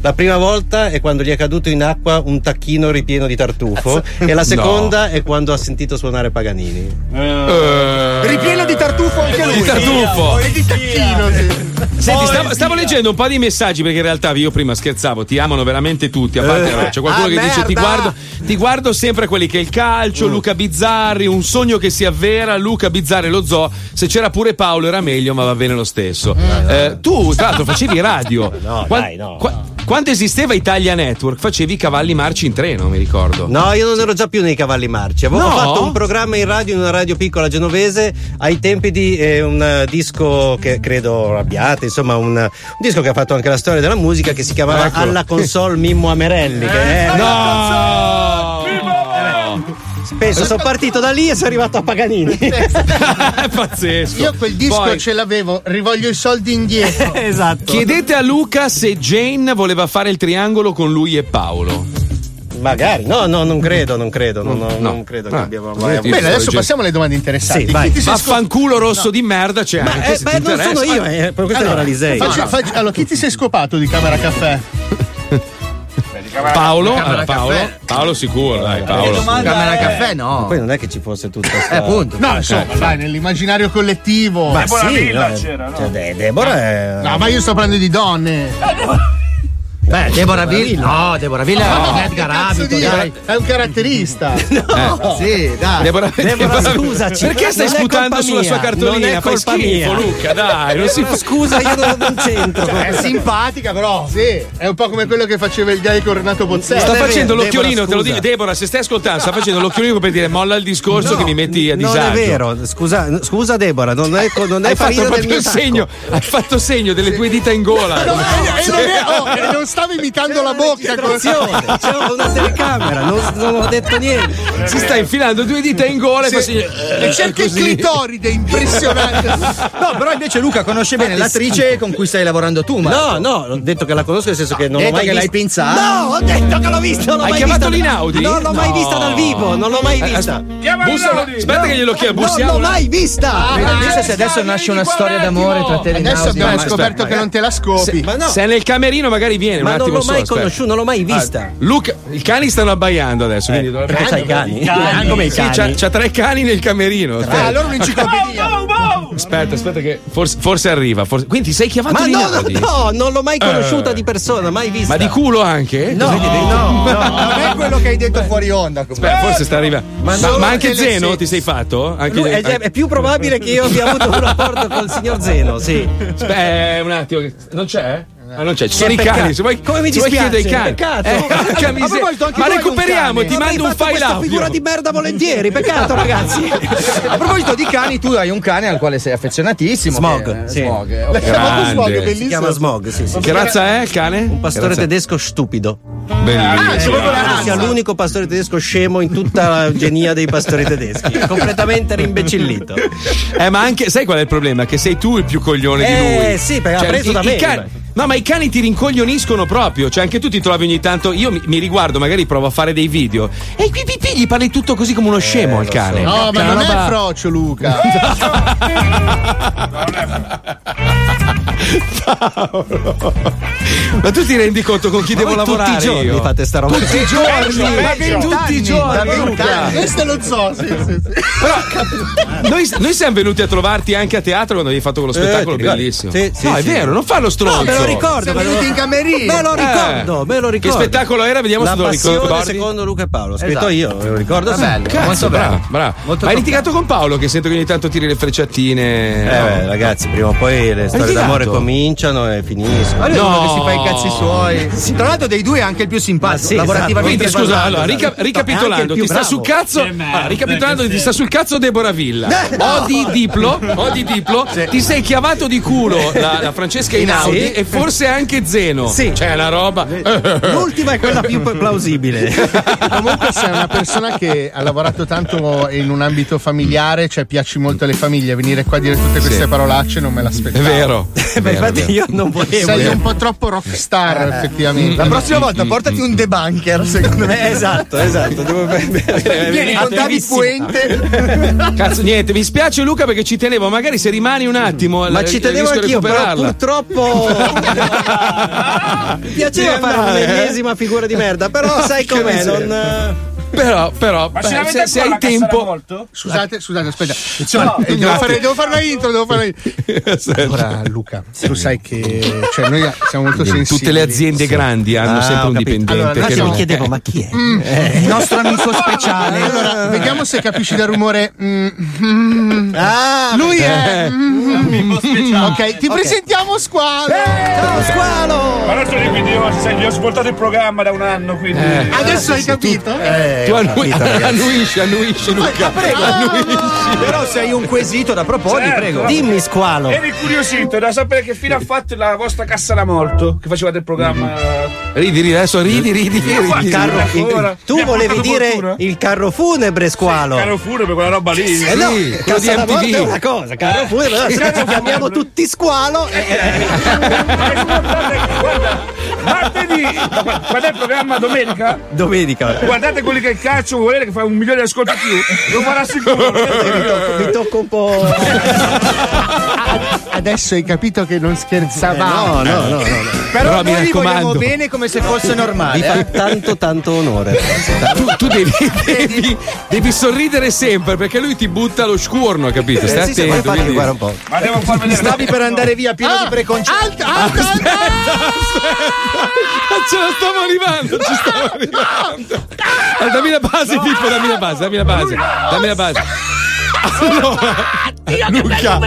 La prima volta è quando gli è caduto in acqua un tacchino ripieno di tartufo, e la seconda è quando ha sentito suonare Paganini. Eh, Ripieno di tartufo anche lui. Di tartufo. E di tacchino. Senti, stavo, stavo leggendo un po' di messaggi perché in realtà io prima scherzavo, ti amano veramente tutti. A parte Eh. c'è qualcuno Ah, che dice: ti merda. guardo, ti guardo sempre quelli che è il calcio, Mm. Luca Bizzarri, un sogno che si avvera, Luca Bizzarri lo zoo. Se c'era pure Paolo era meglio, ma va bene lo stesso. Eh, tu, tra l'altro, facevi radio. No, Quan- dai, no, qua- no. Quando esisteva Italia Network, facevi i cavalli marci in treno, mi ricordo. No, io non ero già più nei cavalli marci. Avevo No? fatto un programma in radio in una radio piccola genovese ai tempi di eh, un eh, disco che credo abbiate, insomma, un, un disco che ha fatto anche la storia della musica che si chiamava Eccolo. Alla console Mimmo Amerelli. che è- No! Penso, sono partito da lì e sono arrivato a Paganini. È pazzesco. Io quel disco Poi- ce l'avevo, rivoglio i soldi indietro. esatto. Chiedete a Luca se Jane voleva fare il triangolo con lui e Paolo. Magari, no, no, non credo, non credo, non, non- No. non credo che Ah, abbiamo mai. Bene, adesso passiamo alle domande interessanti. Sì, vai. Vaffanculo rosso di merda c'è Ma, anche eh, se beh, non sono io, eh, per questo Allora, era Lisei. facci- facci- allora, chi ti sei scopato di Camera Caffè? Paolo, Paolo, caffè. Paolo sicuro, dai, Paolo. Camera caffè no. Poi non è che ci fosse tutta sta... Eh, appunto. No, insomma, dai, nell'immaginario collettivo. Ma Deborah sì, Villa no, c'era, no? cioè, De- Deborah è... No, ma io sto parlando di donne. Beh, Deborah Villa. No, Deborah Villa è un Edgar Abito, dai. È un caratterista. No, sì, dai. Deborah- Deborah, Deborah- scusaci. Perché stai Non sputando colpa sulla mia, sua cartolina? non è Fai colpa schifo, mia. Luca, dai. Non si fa... Scusa, io non, non c'entro. È simpatica, però. Sì, è un po' come quello che faceva il gay con Renato Pozzelli. Sta Non facendo l'occhiolino, Deborah, te lo dico. Deborah, se stai ascoltando, sta facendo l'occhiolino per dire molla il discorso che mi metti a Non disagio. è vero, scusa, scusa Deborah, non è, non è Hai fatto proprio il segno, hai fatto segno delle tue dita in gola. No, e, non è- oh, e non stavo imitando la bocca. c'è una telecamera, non, non ho detto niente. Si sta infilando due dita in gola e Sì. fa segno. E cerca il così. clitoride, impressionante. No, però invece Luca conosce bene l'attrice con cui stai lavorando tu, ma. No, no, ho detto che la conosco nel senso che non l'ho mai che l'hai pinzata? No, ho detto che l'ho vista, Hai mai chiamato l'Inaudi? Non l'ho mai No. vista dal vivo, non l'ho mai Eh, vista. asp- bussa- aspetta che glielo chiedo, Non l'ho mai vista. Pensa se adesso nasce una storia d'amore tra te e Adesso Rinaldi. abbiamo scoperto che non te la scopi. Ma no, Se è nel camerino magari viene ma non l'ho mai aspetta. conosciuta, non l'ho mai vista. Ah, Luca, i cani stanno abbaiando adesso, quindi dovrebbe Perché c'hai i cani? Ah, come i Sì, cani? c'ha, c'ha tre cani nel camerino. Ah, Aspetta, allora un'enciclopedia. aspetta, aspetta che forse, forse arriva. forse- Quindi sei chiamato Ma no, no, no, non l'ho mai conosciuta Eh. di persona, mai vista. Ma di culo anche? No, no, no. Non è quello che hai detto fuori onda. Beh, forse sta arrivando. Ma, ma anche Zeno ti sei fatto? Anche, Lui- è, è più probabile che io abbia avuto un rapporto col signor Zeno, sì. Aspetta, un attimo, non c'è? Ah, non c'è, ci sono i cani. peccato. Se vuoi, Come mi se vuoi dispiace, chiedere i cani. peccato. Eh, porca A miseria. proposito, anche Ma tu hai un recuperiamo, cane. ti Avrei mando un fatto file questa audio. figura di merda volentieri, peccato ragazzi. A proposito di cani, tu hai un cane al quale sei affezionatissimo. Smog, che- sì. Smog, eh, ok. Grande. Si chiama Smog, sì, sì. Che razza è il cane? Un pastore tedesco stupido. Bellissimo. Eh, credo sia l'unico pastore tedesco scemo in tutta la genia dei pastori tedeschi. Completamente rimbecillito. Eh, ma anche, sai qual è il problema? Che sei tu il più coglione di Eh, lui. sì, perché ha preso i- da i me, cani-. No, ma i cani ti rincoglioniscono proprio. Cioè, anche tu ti trovi ogni tanto. Io mi, mi riguardo, magari provo a fare dei video. E qui pi, pi, gli parli tutto così come uno scemo al cane. No, ma Cioè, non una è roba- frocio, Luca. Ma tu ti rendi conto con chi devo Voi lavorare? tutti i giorni io? fate sta roba. Tutti i giorni, ma tutti i giorni. Questo lo so, sì, sì, sì. Noi, noi siamo venuti a trovarti anche a teatro quando hai fatto quello spettacolo ti ricordi? bellissimo. Sì, sì, no, è vero, non fa lo stronzo. No, ricordo. Siamo me lo- venuti in camerino. Me lo Eh. ricordo, me lo ricordo. Che spettacolo era? Vediamo La se lo passione ricordi. secondo Luca e Paolo. Scritto Esatto. io, me lo ricordo. sì. bello. Cazzo, Molto bravo, bravo. Molto Ma hai toccato. litigato con Paolo che sento che ogni tanto tiri le frecciatine. Eh, beh, ragazzi, prima o poi le storie litigato? d'amore cominciano e finiscono. Ma lui è uno No. che si fa i cazzi suoi. Tra l'altro, dei due è anche il più simpatico. Ma sì, lavorativamente Quindi scusa, allora, rica- ricapitolando, ti sta sul cazzo. allora, ricapitolando, ti sta sul cazzo Deborah Villa. O di Diplo, o di Diplo, ti sei chiavato di culo la, la Francesca Inaudi Sì. e forse anche Zeno. Sì. C'è una roba. L'ultima è quella più plausibile. Comunque sei una persona che ha lavorato tanto in un ambito familiare, cioè piaci molto alle famiglie, venire qua a dire tutte queste Sì. parolacce non me È l'aspettavo. vero. è Beh, vero, infatti è vero. io non volevo. Sei un po' troppo rockstar, effettivamente. La prossima volta portati un debunker, secondo me. Eh, esatto, esatto. Devo... Vieni con David Puente. Cazzo, niente, mi spiace Luca perché ci tenevo, magari se rimani un attimo. Ma eh, ci tenevo anch'io, però purtroppo mi piaceva fare male, eh? figura di merda, però sai com'è, non... Però, però, beh, se, se hai tempo. molto? Scusate, scusate, aspetta. Attenzione, eh, devo, fare, devo fare la intro, devo fare la intro. Allora, Luca, tu sai che cioè, noi siamo molto sensibili. Tutte le aziende grandi hanno Ah, sempre un capito. dipendente. Allora, Mi chiedevo, ma chi è? Il nostro amico speciale. Allora, vediamo se capisci dal rumore. Mm, mm. Ah, Lui Eh. è. mm, ok, ti presentiamo Squalo. Ciao Squalo! Ma non di quindi io, ho svoltato il programma da un anno, quindi. Adesso hai capito? Eh, Tu ho annui- capito, annuisci, annuisci, Luca. Annuisci. Però se hai un quesito da proporre, Certo. prego. Dimmi Squalo. Ero incuriosito da sapere che fine ha fatto la vostra cassa da molto, che facevate il programma. Ridi, ridi, adesso ridi, ridi, ridi. Il carro- il- tu volevi dire fortuna? il carro funebre Squalo. Caro fure per quella roba lì. Eh no, Sì, cassa di da morte MTV. è una cosa, carro funebre, però se ci chiamiamo tutti Squalo. eh, eh, Guarda, martedì, ma è il programma domenica? Domenica. Guardate quelli che il calcio vuol dire che fa un milione di ascolti più. Lo farà sicuro. Mi tocco un po'. Adesso hai capito che non scherzavamo. No, no, no, no. no. Però, Però mi noi li vogliamo raccomando. bene come se fosse normale. Vi fa eh. tanto tanto onore. Tu, tu devi, devi- devi sorridere sempre perché lui ti butta lo sciurno, capito? Eh, Stai sì, sì, attento. infatti, quindi- guarda un po'. Ma devo far vedere. Stavi per andare via pieno di preconcetti. Alta, alta, alta! Ce la stiamo arrivando, ci stiamo arrivando. Dammi la base, Pippo, dammi la base, dammi la base. Dammi la base. Allora, Luca,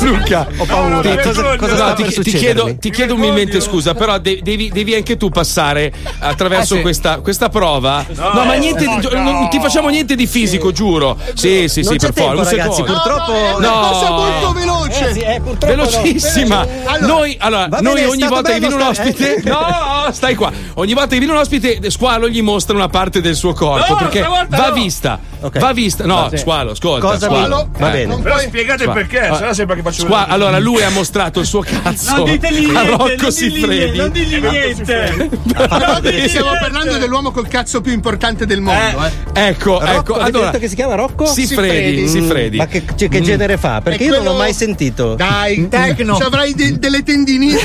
Luca, Ho paura. Ti- cosa, cosa no, ti, chiedo, ti chiedo umilmente scusa, però de- devi, devi anche tu passare attraverso Eh, sì. questa, questa prova. No, ma niente, di- non ti facciamo niente di fisico, giuro. Sì, sì, Non sì, c'è per forza. Un ragazzi, secondo. purtroppo È una No. cosa molto veloce. Eh sì, eh, no. velocissima. Allora, noi allora, noi bene, è ogni volta che viene un ospite, eh. no, stai qua. Ogni volta che viene un ospite, Squalo gli mostra una parte del suo corpo No, perché va no. vista. Ok. Va vista. No, Sì. Squalo, ascolta. Cosa Squalo. mi- va Eh. bene. Però spiegate il Squalo. perché, Ah. sennò sembra che faccio Squalo, allora lui ha mostrato il suo cazzo Non dite a niente, Rocco non Siffredi. digli, non digli niente. Però stiamo parlando dell'uomo col cazzo più importante del mondo, eh. Ecco, Rocco, ecco, avete allora detto che si chiama Rocco? Siffredi, Siffredi. Siffredi. Ma che, che genere fa? Perché io non l'ho mai sentito. Dai, Tecno. Ci avrai de- delle tendiniti.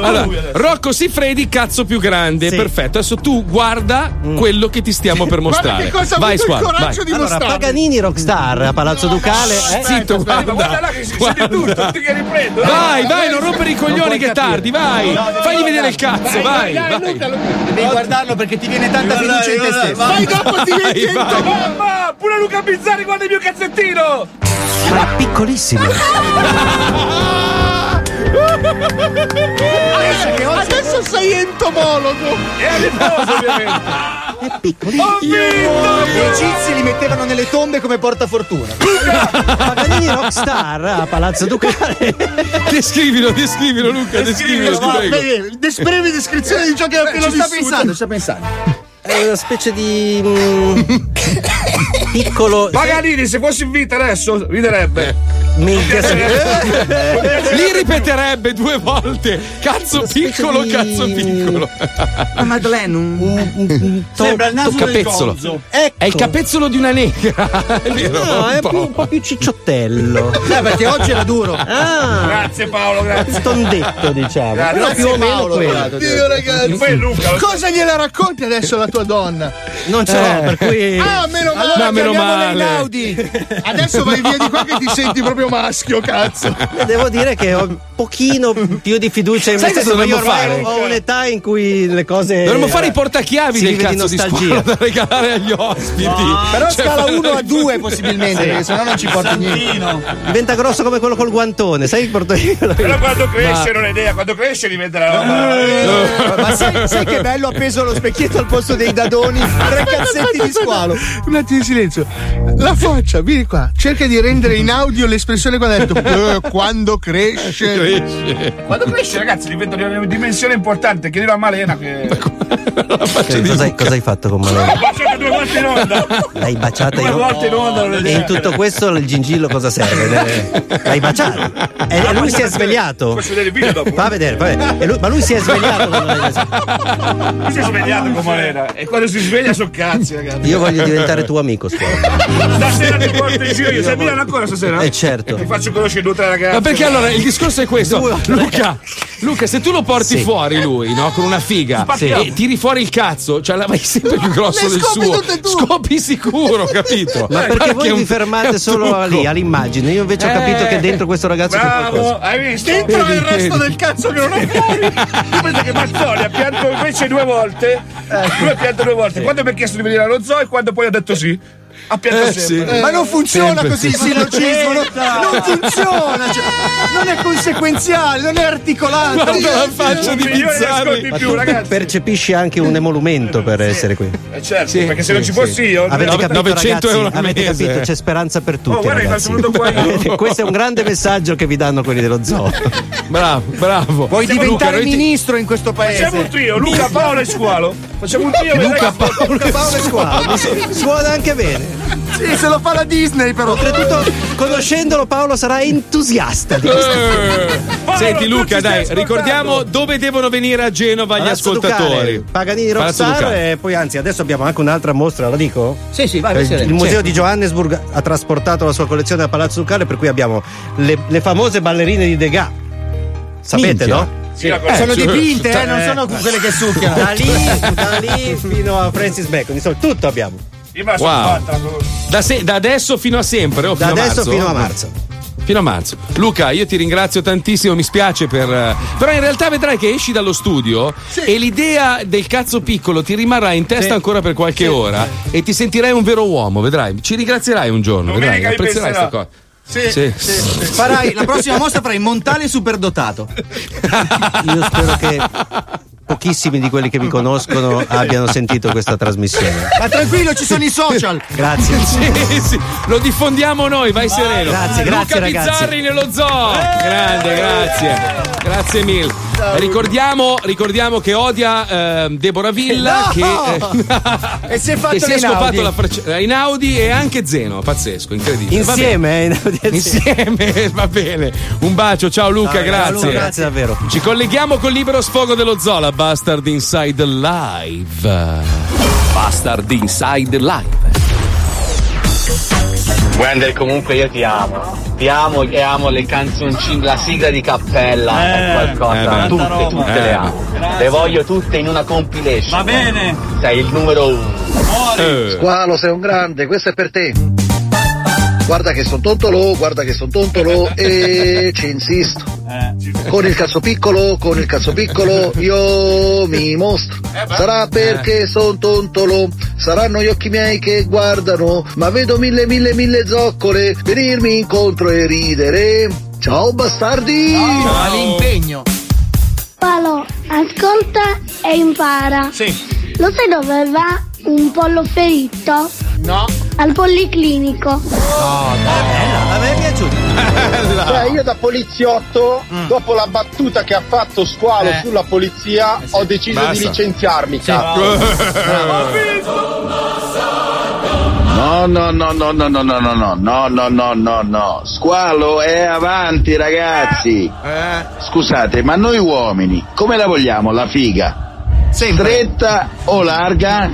Allora, Rocco Siffredi, cazzo più grande, Sì. perfetto. Adesso tu guarda quello che ti stiamo per Guarda mostrare. che cosa vai, avuto il coraggio vai. di Allora, mostrare. Paganini Rockstar a Palazzo Ducale. eh? Zitto, guarda. guarda là che si Guarda. tutto, tutti che riprendo. Vai, vai, non rompere i coglioni che è tardi, vai. Fagli vedere il cazzo, vai. vai. Devi guardarlo perché ti viene tanta fiducia in te stesso. Vai dopo ti metti vai. Mamma, pure Luca Bizzarri guarda il mio cazzettino. Ma è piccolissimo. Adesso sei entomologo. E a riposo ovviamente. È piccolissimo. Ho vinto! Gli egizi li mettevano nelle tombe come portafortuna. Paganini Rockstar a Palazzo Ducale. Descrivilo, descrivilo, Luca, descrivilo, ti Va, descrizione di ciò che ha appena Ci sta vissuto. pensando, ci sta pensando. È una specie di. piccolo. Paganini, se fossi in vita adesso, riderebbe. Minchia, Li ripeterebbe due volte. Cazzo piccolo, di- cazzo piccolo. Ma Madeleine, un... Sembra il naso capezzolo. Ecco. È il capezzolo di una nera. È vero? No, è un più- un po' più cicciottello. Eh, perché oggi era duro. Ah, Grazie Paolo, grazie. tondetto, diciamo. Grazie, Però più o meno Paolo, quello. guarda. Dio, ragazzi. Poi Luca, lo- Cosa gliela racconti adesso la tua donna? Non ce l'ho, per cui. Ah, meno male. No, meno male. Inaudi. Adesso vai via di qua che ti senti proprio maschio, cazzo. Devo dire che ho un pochino più di fiducia in me Sai cosa stesso, ma io dovremmo ormai fare? ho un'età in cui le cose. Dovremmo fare i portachiavi del di cazzo di nostalgia. squalo da regalare agli ospiti. Però Cioè, scala fare- 1 a 2 possibilmente, perché sennò non ci porti niente. Diventa grosso come quello col guantone, sai il portachiavi? Però quando cresce non è idea, quando cresce diventa la roba. Eh, Ma sai, sai che bello appeso lo specchietto al posto dei dadoni? Tre cazzetti di squalo. Un attimo di silenzio. La faccia, vieni qua. Cerca di rendere in audio l'espressione quando ha detto "Eh, quando cresce. Cresce. Quando cresce, ragazzi, diventa di una dimensione importante. Chiedilo a Malena che. Cosa hai, cosa hai fatto con Malena? Volte in onda. L'hai baciata Due in volte in onda, E in tutto questo il gingillo cosa serve? L'hai baciato? E e lui si è svegliato? Posso vedere il video dopo? Fa vedere, fa vedere. Lui- ma lui si è svegliato. Mi si è svegliato con Malena. E quando si sveglia sono cazzi, ragazzi. Io voglio diventare tuo amico, scuola. Stasera ti porto in giro io. Sei a Milano ancora stasera? Eh certo. Ti faccio conoscere due o tre ragazzi. Ma perché allora il discorso è questo, Luca, Luca, se tu lo porti Sì. fuori lui, no? Con una figa Spacchiamo. e tiri fuori il cazzo, cioè la vai sempre più grosso del scopi suo. Scopi sicuro, capito? Ma perché Guarda voi un- vi è fermate un solo lì, all'immagine? Io invece ho Eh. capito che dentro questo ragazzo c'è Bravo, qualcosa. hai visto? Dentro Vedi, il resto vedi. del cazzo che non ho fuori. Tu pensi che Mazzoli ha pianto invece due volte? Lui ha pianto due volte. Quando mi ha chiesto di venire allo zoo e quando poi ha detto sì. Ha pianto Eh, sempre. sì. Ma non funziona Sempre così il sì. sillogismo, non, non funziona, cioè, non è conseguenziale, non è articolato. Guarda la faccia Un di in Ma più, tu ragazzi. percepisci anche un emolumento per essere qui. Eh certo, Sì, perché se sì, non ci sì. fossi io. Avete capito, 900 ragazzi? euro al Avete mese. capito? C'è speranza per tutti. Oh, guarda che ragazzi. sono venuto qua io. Questo è un grande messaggio che vi danno quelli dello zoo. Bravo, bravo. Vuoi Luca, diventare ti- ministro in questo Facciamo un paese? trio, Luca, Paolo e Squalo. Facciamo un trio, Luca vedrai che- Paolo. Paolo e squalo. Suona anche bene. Sì, se lo fa la Disney però. Oltretutto, conoscendolo, Paolo sarà entusiasta di questo. Eh. Senti tutti Luca, dai, ricordiamo dove devono venire a Genova gli Palazzo ascoltatori. Ducale, Paganini Rockstar e poi anzi adesso abbiamo anche un'altra mostra, la dico? Sì, sì, vai, Eh, Il museo di Johannesburg ha trasportato la sua collezione a Palazzo Ducale per cui abbiamo le, le famose ballerine di Degas. Sapete, Minchia. no? Sì. sono Eh, dipinte, eh, eh, non sono quelle che succhiano. Da lì, da lì fino a Francis Bacon, insomma, tutto abbiamo. Wow. Da, se- da adesso fino a sempre? o Da fino a adesso marzo? fino a marzo. Fino a marzo. Luca, io ti ringrazio tantissimo, mi spiace per. eh, Però in realtà vedrai che esci dallo studio e l'idea del cazzo piccolo ti rimarrà in testa Sì. ancora per qualche Sì. ora e ti sentirai un vero uomo, vedrai. Ci ringrazierai un giorno, vedrai, Domenica mi apprezzerai questa cosa. Sì, Sì. Farai la prossima mostra farai Montale superdotato. Io spero che pochissimi di quelli che mi conoscono abbiano sentito questa trasmissione. Ma tranquillo, ci sono i social. Grazie. Sì, sì, lo diffondiamo noi, vai sereno. Grazie, grazie, Luca ragazzi. Bizzarri nello zoo. Grande, grazie. Grazie mille. Ricordiamo, ricordiamo che odia eh, Deborah Villa No! che, E si è fatto che si è scopato la Frace- in Audi e anche Zeno, pazzesco, incredibile. Va Insieme, bene. eh, in audienza. Insieme, va bene. Un bacio, ciao Luca, Ciao, grazie. Luca, grazie davvero. Ci colleghiamo col libero sfogo dello zoo, la Bastard Inside Live. Bastard Inside Live. Wendell, comunque io ti amo. Ti amo e amo le canzoncine, la sigla di cappella, è qualcosa. eh, tutte, tutte roba. le Eh. amo. Le voglio tutte in una compilation. Va bene. Sei il numero uno. Eh. Squalo, sei un grande, questo è per te. Guarda che son tontolo, guarda che son tontolo e ci insisto. Con il cazzo piccolo, con il cazzo piccolo io mi mostro. Sarà perché son tontolo, saranno gli occhi miei che guardano, ma vedo mille mille mille zoccole venirmi incontro e ridere. Ciao bastardi! All'impegno. Paolo, ascolta e impara. Sì. Lo sai dove va un pollo ferito? No. Al policlinico. No, bella, a me è piaciuto. Cioè, io da poliziotto, dopo la battuta che ha fatto Squalo Eh. sulla polizia, ho deciso Basta. di licenziarmi. cazzo. No, no, no, no, no, no, no, no, no, no, no, no, no, no. Squalo è avanti, ragazzi. Scusate, ma noi uomini, come la vogliamo la figa? Stretta o larga?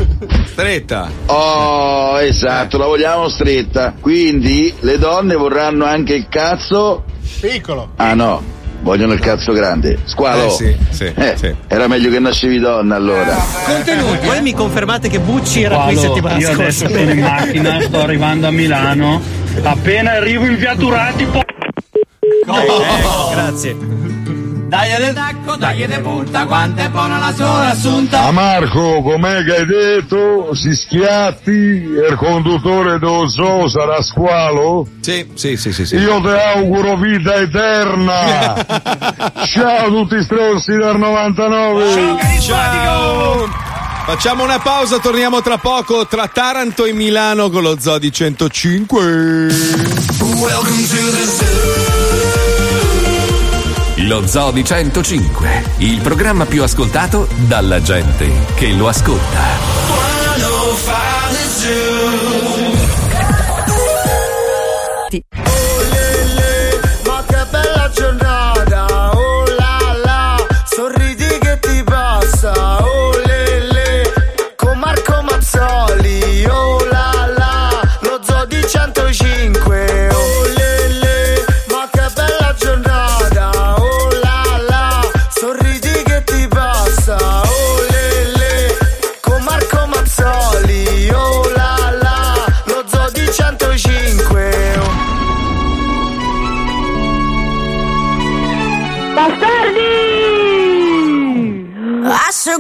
Stretta. Oh, esatto, la vogliamo stretta. Quindi le donne vorranno anche il cazzo? Piccolo. Ah no, vogliono il cazzo grande. Squalo. Eh, sì, sì, Eh, sì. Era meglio che nascevi donna allora. Contenuti. Poi mi confermate che Bucci era qui Paolo, settimana io scorsa. adesso sono in macchina, sto arrivando a Milano. Appena arrivo in via Turati, po- Ecco, grazie. Dai de tacco, dai de punta, quanto è buona la sola assunta. A Marco, com'è che hai detto? Si schiatti e il conduttore dello zoo sarà squalo? Sì, sì, sì, sì. sì. Io ti auguro vita eterna! Ciao a tutti stronzi del 99! Ciao! Facciamo una pausa, torniamo tra poco tra Taranto e Milano con lo Zoo di 105. Lo Zoo di 105, il programma più ascoltato dalla gente che lo ascolta. Ma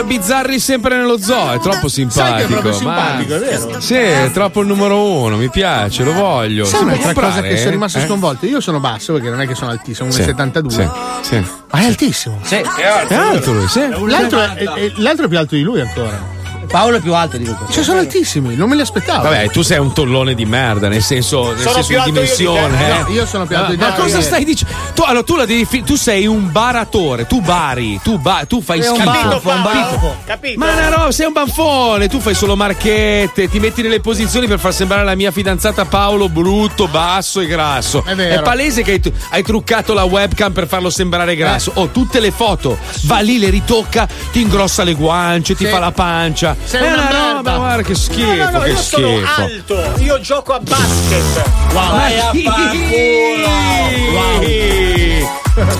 Voglio bizzarri sempre nello zoo, è troppo simpatico. Sai che è proprio ma- simpatico, è vero? Sì, è troppo il numero uno, mi piace, lo voglio. Sai un'altra cosa che sono rimasto Eh? sconvolto? Io sono basso perché non è che sono altissimo, Sì, 1,72. sì, sì. Ma è altissimo. Sì. È alto lui, sì. L'altro è, è- l'altro è più alto di lui ancora. Paolo è più alto di lui. Cioè, sono altissimi, non me li aspettavo. Vabbè, tu sei un tollone di merda, nel senso, nel Sono senso di alto io di dimensione. No, eh. io sono più alto di te. Ma cosa Io- stai dicendo? Tu, allora, tu, la devi fi- tu sei un baratore, tu bari, tu, ba- tu fai È un schifo. banfo, un banfo. Capito? Ma no, no, sei un banfone, tu fai solo marchette, ti metti nelle posizioni per far sembrare la mia fidanzata Paolo brutto, basso e grasso. È vero. palese che hai, hai truccato la webcam per farlo sembrare grasso. Eh. Oh, tutte le foto, va lì, le ritocca, ti ingrossa le guance, ti Sì. fa la pancia. Sei è una una merda. roba, guarda che schifo, No, no, no, che io schifo. sono alto, io gioco a basket. Wow. Vai a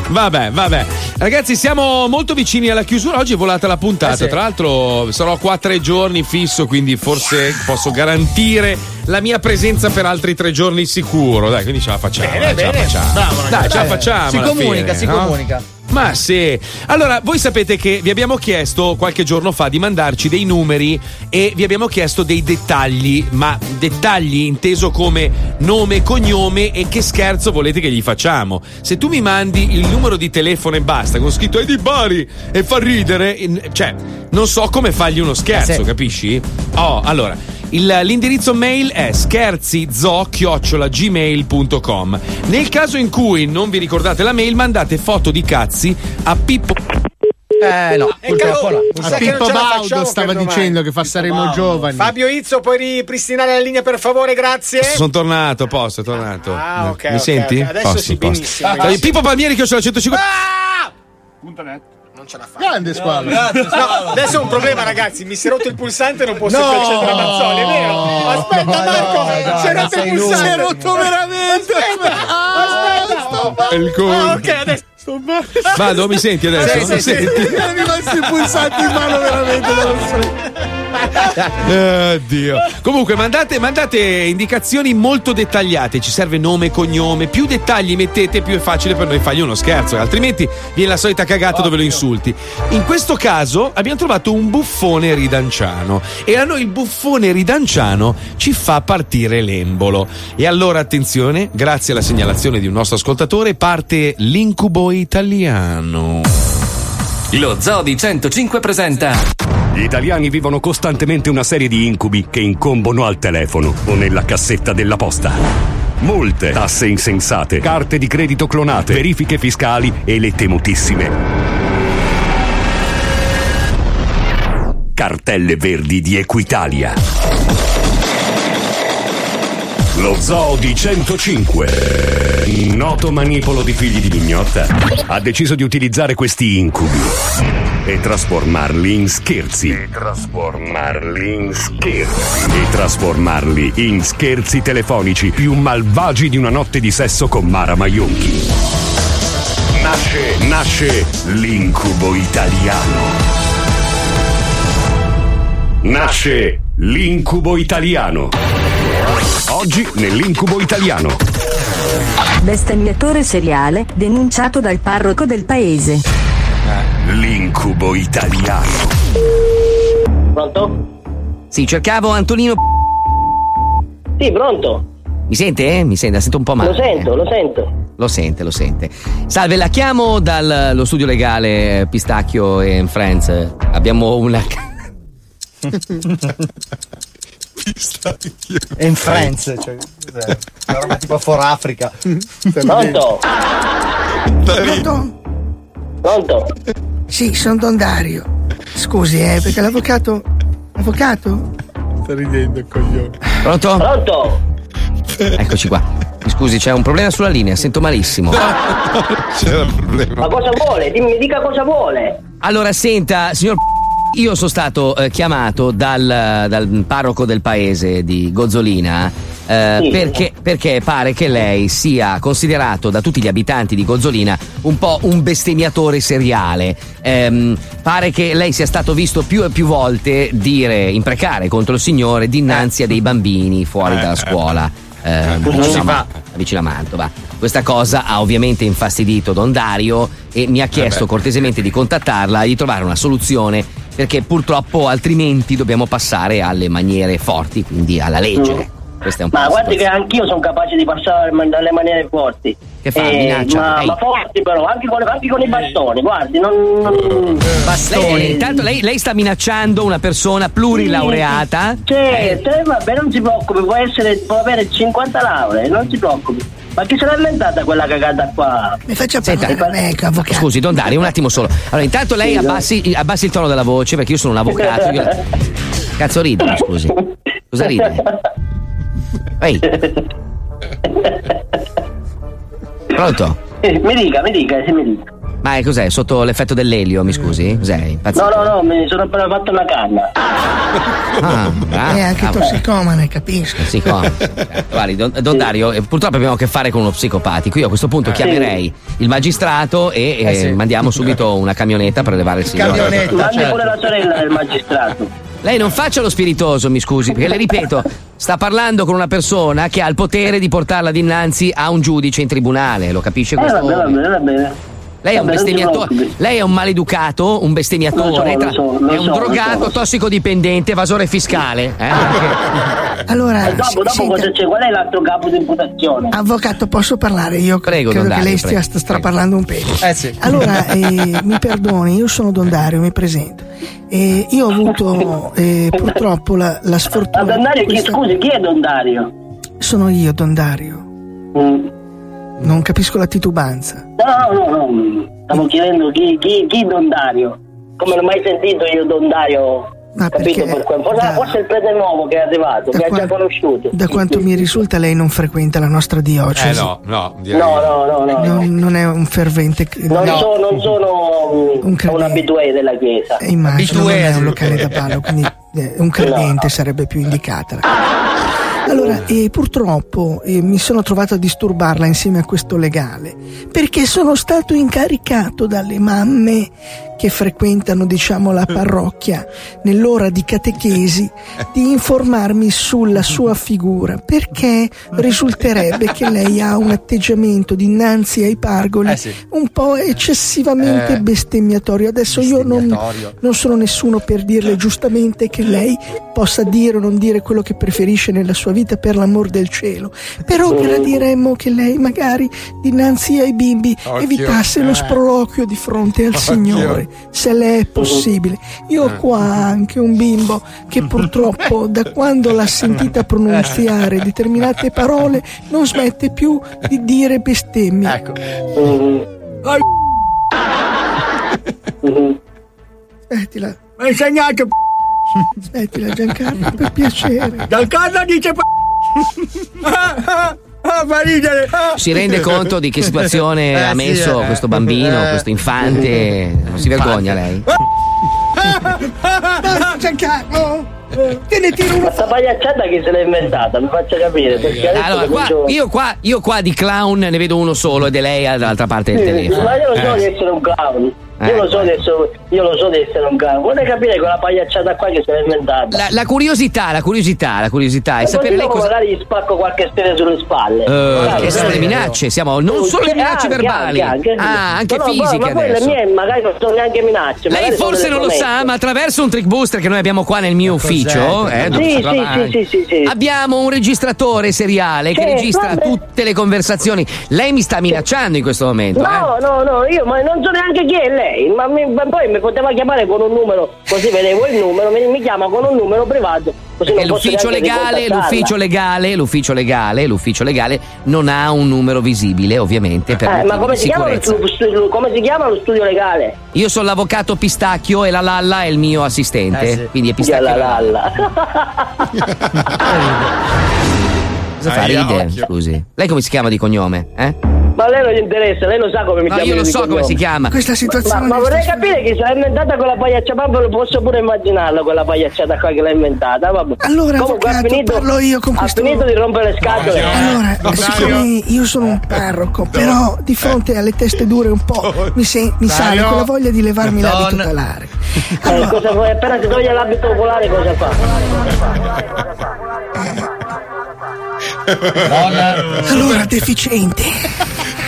Vabbè, vabbè. Ragazzi, siamo molto vicini alla chiusura. Oggi è volata la puntata. Eh sì. Tra l'altro, sarò qua tre giorni fisso, quindi forse posso garantire la mia presenza per altri tre giorni sicuro. Dai, quindi ce la facciamo. Bene, dai, ce la bene. facciamo. Bravo, dai, ce la Eh, facciamo. Si comunica, fine, si no? comunica. Ma sì. Allora, voi sapete che vi abbiamo chiesto qualche giorno fa di mandarci dei numeri e vi abbiamo chiesto dei dettagli, ma dettagli inteso come nome cognome e che scherzo volete che gli facciamo. Se tu mi mandi il numero di telefono e basta, con scritto è di Bari e fa ridere, cioè, non so come fargli uno scherzo, sì. capisci? Oh, allora. Il- l'indirizzo mail è scherzizo-gmail.com. Nel caso in cui non vi ricordate la mail, mandate foto di cazzi a Pippo. Eh no, E cavolo, A sa che non Pippo Baudo facciamo stava dicendo che fa saremo giovani. Fabio Izzo, puoi ripristinare la linea per favore, grazie? Sono tornato, posto, è tornato. Ah, ok, Mi ok, senti? ok. Adesso sì, benissimo, Dai, benissimo. Pippo Palmieri che ho la 150. Non ce la fa. Grande squalo. No, adesso è un problema, ragazzi. Mi si è rotto il pulsante e non posso No! più accendere la Mazzoli, è vero? Aspetta, No, Marco, no, si è no, rotto il pulsante. Si è rotto veramente. Aspetta, aspetta. Il culo. Ah, ok, adesso. Vado, mi senti adesso? Sì, sì, Mi sì. senti? Mi è rimasto il pulsante in mano veramente. non lo so. Oddio. Comunque, mandate, mandate indicazioni molto dettagliate. Ci serve nome e cognome. Più dettagli mettete, più è facile per noi fargli uno scherzo. Altrimenti viene la solita cagata dove lo insulti. In questo caso abbiamo trovato un buffone ridanciano. E a noi il buffone ridanciano ci fa partire l'embolo. E allora, attenzione, grazie alla segnalazione di un nostro ascoltatore, parte l'incubo italiano. Lo Zoo di 105 presenta Gli italiani vivono costantemente una serie di incubi che incombono al telefono o nella cassetta della posta. Multe, tasse insensate, carte di credito clonate, verifiche fiscali e le temutissime cartelle verdi di Equitalia. Lo zoo di 105, noto manipolo di figli di mignotta, ha deciso di utilizzare questi incubi e trasformarli in scherzi. E trasformarli in scherzi. E trasformarli in scherzi telefonici più malvagi di una notte di sesso con Mara Maionchi. Nasce, nasce l'incubo italiano. Nasce l'incubo italiano. Oggi nell'incubo italiano. Bestemmiatore seriale, denunciato dal parroco del paese. L'incubo italiano. Pronto? Sì, cercavo Antonino. Sì, pronto. Mi sente? eh? Mi sente, la sento un po' male. Lo sento, lo sento. Lo sente, lo sente. Salve, la chiamo dallo studio legale Pistacchio e Friends. Abbiamo una. E in France, cioè, cos'è? Una roba tipo for Africa. Pronto? Pronto? Pronto? Sì, sono Don Dario. Scusi, eh, perché l'avvocato. Avvocato? Sta ridendo, coglione. Pronto? Pronto? Eccoci qua. Mi scusi, c'è un problema sulla linea, sento malissimo. C'era un problema. Ma cosa vuole? Dimmi, dica cosa vuole. Allora, senta, signor. Io sono stato eh, chiamato dal, dal parroco del paese di Gozzolina eh, Sì. perché, perché pare che lei sia considerato da tutti gli abitanti di Gozzolina un po' un bestemmiatore seriale. Ehm, pare che lei sia stato visto più e più volte dire, imprecare contro il Signore dinanzi a dei bambini fuori Eh, dalla eh, scuola. eh. eh, vicino a vicino a Mantova. Questa cosa ha ovviamente infastidito Don Dario e mi ha chiesto beh. cortesemente di contattarla e di trovare una soluzione perché purtroppo altrimenti dobbiamo passare alle maniere forti, quindi alla legge. Questa è un po' Ma guardi che anch'io sono capace di passare dalle maniere forti. Che fa? Eh, Minaccia? ma, ma forti però, anche con, anche con i bastoni, guardi, non. non... Lei, intanto lei, lei sta minacciando una persona plurilaureata. Certo, eh, vabbè, non si preoccupi, può, essere, può avere 50 lauree, non si preoccupi. Ma chi se l'ha inventata quella cagata qua? Mi faccia Senta, parlare, ecco, avvocato. Scusi, Don Dario, un attimo solo. Allora, intanto lei Sì, abbassi, abbassi il tono della voce perché io sono un avvocato. io- Cazzo ride, mi scusi. Cosa ride? Ehi. Pronto? Eh, mi dica, mi dica, sì, mi dica. Ma è cos'è? Sotto l'effetto dell'elio, mi scusi? Cos'è? Impazzito? No, no, no, mi sono appena fatto una canna. Ah, bravo, È anche bravo. tossicomane, capisco. Sì, come? Guardi, Don, Don Dario, eh, purtroppo abbiamo a che fare con uno psicopatico. Io a questo punto Eh. chiamerei il magistrato e eh, Eh, sì. mandiamo subito una camionetta per levare il signore. Mandi certo. pure la sorella del magistrato. Lei non faccia lo spiritoso, mi scusi, perché le ripeto, sta parlando con una persona che ha il potere di portarla dinanzi a un giudice in tribunale, lo capisce Eh, questo? va bene, va bene, va bene. Lei è lei è un maleducato, un bestemmiatore, so, tra- so, è un so, drogato, tossicodipendente, evasore fiscale. eh? Allora, E dopo, dopo senta, cosa c'è? Qual è l'altro capo di imputazione? avvocato, posso parlare? Io Prego, credo Don che lei stia prego, straparlando un pelo. Eh sì. Allora, eh, mi perdoni, io sono Don Dario, mi presento. Eh, io ho avuto eh, purtroppo la, la Ma sfortuna. Don Dario, chi, questa- scusi, chi è Don Dario? Sono io, Don Dario. Mm. Non capisco la titubanza. No, no, no, no. Stavo chiedendo chi, chi, chi Don Dario. Come non ho mai sentito io Don Capito perché per. Forse, da- forse il prete nuovo che è arrivato, che ha già conosciuto. Da quanto mi risulta, lei non frequenta la nostra Eh diocesi. no, no, direi. No, no, no, no. Non, non è un fervente. Non, no. so- non sono Un un, abitué della chiesa. Eh, Immagino, non è un locale da ballo, quindi eh, un credente sarebbe più indicata. Allora, eh, purtroppo eh, mi sono trovato a disturbarla insieme a questo legale perché sono stato incaricato dalle mamme che frequentano, diciamo, la parrocchia nell'ora di catechesi di informarmi sulla sua figura perché risulterebbe che lei ha un atteggiamento dinanzi ai pargoli Eh sì. un po' eccessivamente Eh. bestemmiatorio. Adesso io non, non sono nessuno per dirle giustamente che lei possa dire o non dire quello che preferisce nella sua vita per l'amor del cielo. Però gradiremmo che lei magari dinanzi ai bimbi Occhio. evitasse lo Eh. sproloquio di fronte al Occhio. Signore, se le è possibile. Io ho qua anche un bimbo che purtroppo da quando l'ha sentita pronunziare determinate parole non smette più di dire bestemmie. Ecco. Smettila, Mi ha insegnato smettila Giancarlo, per piacere. Giancarlo dice ah, ah, ah, fa ridere. ah. Si rende conto di che situazione Eh, ha sì, messo eh. questo bambino, Eh. questo infante? Non si vergogna lei? Dai, Giancarlo, te ne tiro Ma uno sta pagliacciata chi se l'ha inventata? Mi faccia capire. Perché Allora, qua, io, qua, io qua di clown ne vedo uno solo ed è lei dall'altra parte del Sì, telefono. Ma io non so Eh. di essere un clown. Io lo so essere, io lo so di essere un cane. Vorrei capire quella pagliacciata qua che si è inventata. La, la curiosità, la curiosità, la curiosità è E sapere così lei cosa. magari gli spacco qualche stella sulle spalle. Eh, Guarda, che sono le minacce, siamo non solo le minacce anche, verbali, anche, anche. ah, anche No, no, fisiche ma quelle adesso. mie magari non sono neanche minacce. Lei forse non lo sa, promesse. ma attraverso un trick booster che noi abbiamo qua nel mio ufficio, eh, Sì, sì, sì, sì, sì. abbiamo un registratore seriale che registra vabbè. tutte le conversazioni. Lei mi sta minacciando in questo momento, eh? No, no, no, io ma non so neanche chi è lei, ma, mi- ma poi mi poteva chiamare con un numero, così vedevo il numero, mi, mi chiama con un numero privato, così Perché l'ufficio legale, l'ufficio legale, l'ufficio legale, l'ufficio legale non ha un numero visibile, ovviamente, per Eh, ma come si, chiama lo sicurezza. stu- stu- come si chiama lo studio legale? Io sono l'avvocato Pistacchio e la Lalla è il mio assistente. Eh, sì. Quindi è Pistacchio. E la Lalla. Cosa fa? Ride? Scusi. Lei come si chiama di cognome? Eh? Ma a lei non gli interessa, lei lo sa come mi No, chiamo io lo so come si chiama. Questa situazione Ma, ma vorrei capire chi si è inventata quella pagliacciata, ma lo posso pure immaginarlo, quella pagliacciata qua che l'ha inventata. Vabbè. Allora, Comunque ha avvocato, finito, parlo io con questo- ha finito di rompere le scatole. Allora, siccome io sono un parroco, però di fronte alle teste dure un po' mi, se- mi sale quella voglia di levarmi l'abito Don. talare. Eh, cosa vuoi? Appena si toglie l'abito oculare cosa fa? Allora, deficiente,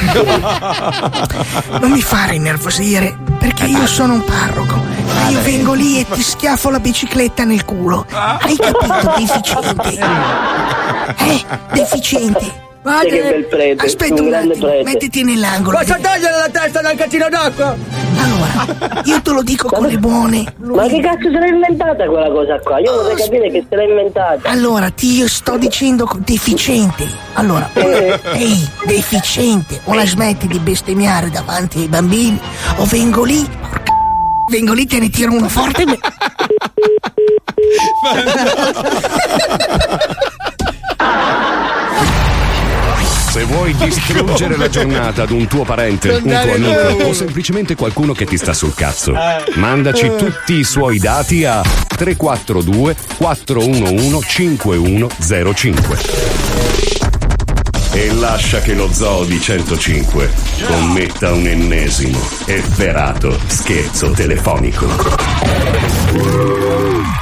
non mi fare innervosire, perché io sono un parroco. Ma io vengo lì e ti schiaffo la bicicletta nel culo. Hai capito, deficiente? Eh, deficiente. Sai che bel prete, Aspetta un un grande attimo, prete. mettiti nell'angolo. Cosa togliere la testa dal catino d'acqua? Allora, io te lo dico con le buone. Ma che cazzo se l'ha inventata quella cosa qua? Io vorrei capire che se l'ha inventata. Allora, ti io sto dicendo deficiente. Allora, Eh. ehi, deficiente, o la smetti di bestemmiare davanti ai bambini, o vengo lì, vengo lì, te ne tiro uno forte e me- Se vuoi distruggere la giornata ad un tuo parente, un tuo amico o semplicemente qualcuno che ti sta sul cazzo, Eh. mandaci Eh. tutti i suoi dati a 342 411 5105. E lascia che lo Zoo di 105 commetta un ennesimo efferato scherzo telefonico.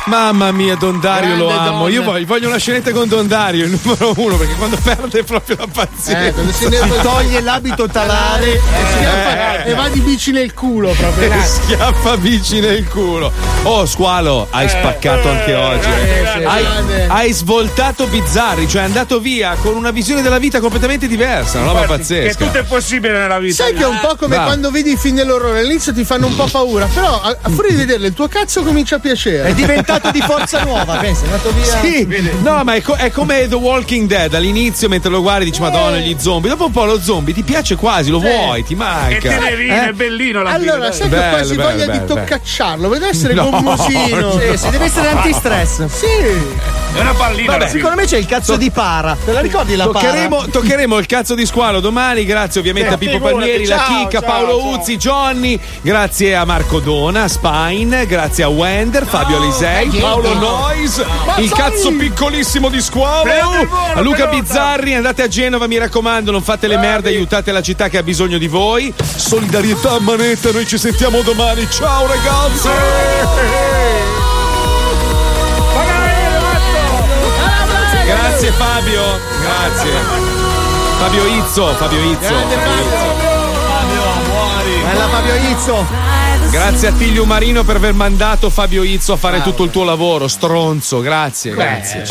Mamma mia, Don Dario lo Grande amo. Don. Io voglio, voglio una scenetta con Don Dario, il numero uno, perché quando perde è proprio la pazienza. Eh, quando si ne toglie l'abito talare e, schiaffa- e va di bici nel culo proprio. E schiaffa bici nel culo. Oh, squalo, hai spaccato anche oggi. eh. eh, sì, hai, hai svoltato bizzarri, cioè è andato via con una visione della vita completamente diversa. Una roba pazzesca. è possibile nella vita. Sai che è un po' come Bravo. quando vedi i film dell'orrore, all'inizio ti fanno un po' paura, però a, a fuori di vederle il tuo cazzo comincia a piacere. È diventato di forza nuova, pensa, è andato via. Sì, no, ma è, co- è come The Walking Dead. All'inizio, mentre lo guardi, dici, Madonna, gli zombie. Dopo un po' lo zombie ti piace quasi, lo Sì. vuoi, ti manca. Eh? bellino Allora, sai che ho quasi bello, voglia bello, di toccacciarlo, deve essere No, gommosino. Sì, sì, deve essere antistress. Sì. È una pallina. Vabbè, secondo me c'è il cazzo di para. Te la ricordi la Toccheremo, para? toccheremo il cazzo di squalo domani, grazie ovviamente Sì, a Pippo figurati, Palmieri, la Chicca, ciao, Paolo ciao. Uzzi, Johnny, grazie a Marco Dona, Spine, grazie a Wender, Fabio Alisei, niente. Paolo Nois, il cazzo piccolissimo di squalo, a Luca. Bizzarri, andate a Genova, mi raccomando, non fate le merde, aiutate la città che ha bisogno di voi. Solidarietà manetta, noi ci sentiamo domani. Ciao ragazzi! Grazie Fabio, grazie. Fabio Izzo, Fabio Izzo. Fabio Izzo. Bella Fabio Izzo. Grazie. A Tiglio Marino per aver mandato Fabio Izzo a fare tutto il tuo lavoro, stronzo, grazie, grazie.